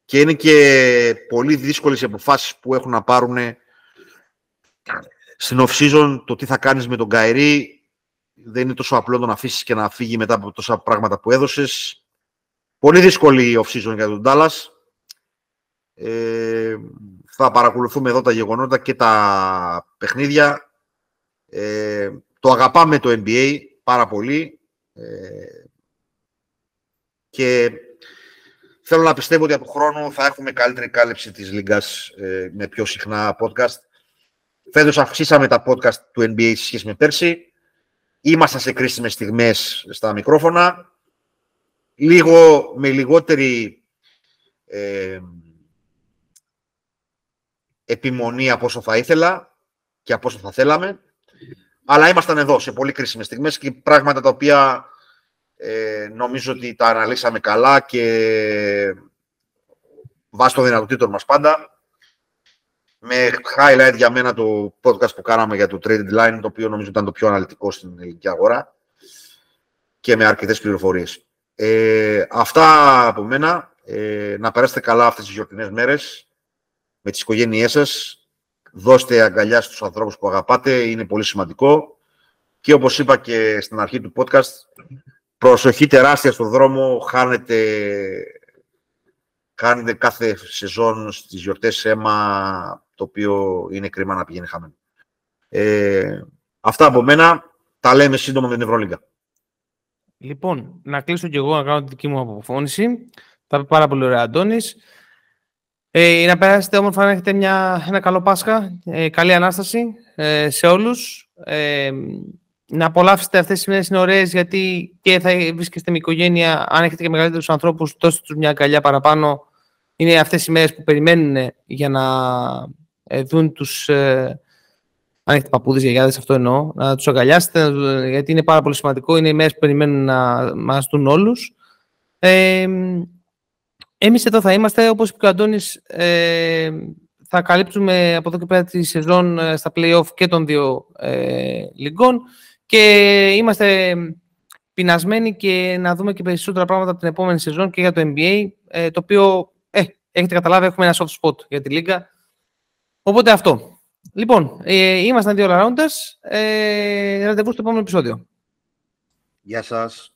και είναι και πολύ δύσκολες οι αποφάσεις που έχουν να πάρουν στην off-season το τι θα κάνεις με τον Καϊρή δεν είναι τόσο απλό το να αφήσεις και να φύγει μετά από τόσα πράγματα που έδωσες. Πολύ δύσκολη η off-season για τον Dallas. Ε, θα παρακολουθούμε εδώ τα γεγονότα και τα παιχνίδια. Ε, το αγαπάμε το NBA πάρα πολύ. Ε, και θέλω να πιστεύω ότι από χρόνο θα έχουμε καλύτερη κάλυψη της Λίγκας ε, με πιο συχνά podcast. Φέτος αυξήσαμε τα podcast του NBA σε σχέση με πέρσι. Ήμασταν σε κρίσιμες στιγμές στα μικρόφωνα. Λίγο με λιγότερη ε, επιμονή από όσο θα ήθελα και από όσο θα θέλαμε. Αλλά ήμασταν εδώ σε πολύ κρίσιμες στιγμές και πράγματα τα οποία ε, νομίζω ότι τα αναλύσαμε καλά και βάσει των δυνατοτήτων μας πάντα. Με highlight για μένα το podcast που κάναμε για το Trade Line, το οποίο νομίζω ήταν το πιο αναλυτικό στην ελληνική αγορά και με αρκετές πληροφορίες. Ε, αυτά από μένα. Ε, να περάσετε καλά αυτές τις γιορτινές μέρες με τις οικογένειές σας. Δώστε αγκαλιά στους ανθρώπους που αγαπάτε, είναι πολύ σημαντικό. Και όπως είπα και στην αρχή του podcast, Προσοχή τεράστια στον δρόμο, χάνεται, χάνεται κάθε σεζόν στις γιορτές αίμα, το οποίο είναι κρίμα να πηγαίνει χαμένο. Ε, αυτά από μένα, τα λέμε σύντομα με την Ευρωλίγκα. Λοιπόν, να κλείσω και εγώ να κάνω τη δική μου αποφώνηση. Θα πει πάρα πολύ ωραία, Αντώνης. Ε, να περάσετε όμορφα να έχετε μια, ένα καλό Πάσχα, ε, καλή Ανάσταση ε, σε όλους. Ε, να απολαύσετε αυτές τις μέρες είναι ωραίες γιατί και θα βρίσκεστε με οικογένεια, αν έχετε και μεγαλύτερους ανθρώπους, δώστε τους μια αγκαλιά παραπάνω. Είναι αυτές οι μέρες που περιμένουν για να ε, δουν τους, ε, αν έχετε παππούδες, γιαγιάδες, αυτό εννοώ, να τους αγκαλιάσετε, γιατί είναι πάρα πολύ σημαντικό. Είναι οι μέρες που περιμένουν να μας δουν όλους. Ε, Εμείς εδώ θα είμαστε, όπως είπε ο Αντώνης, ε, θα καλύψουμε από εδώ και πέρα τη σεζόν ε, στα play-off και των δύο ε, λιγκών και είμαστε πεινασμένοι και να δούμε και περισσότερα πράγματα από την επόμενη σεζόν και για το NBA, ε, το οποίο, ε, έχετε καταλάβει, έχουμε ένα soft spot για τη λίγα. Οπότε αυτό. Λοιπόν, ε, ήμασταν δύο rounders. Ε, ραντεβού στο επόμενο επεισόδιο. Γεια σας.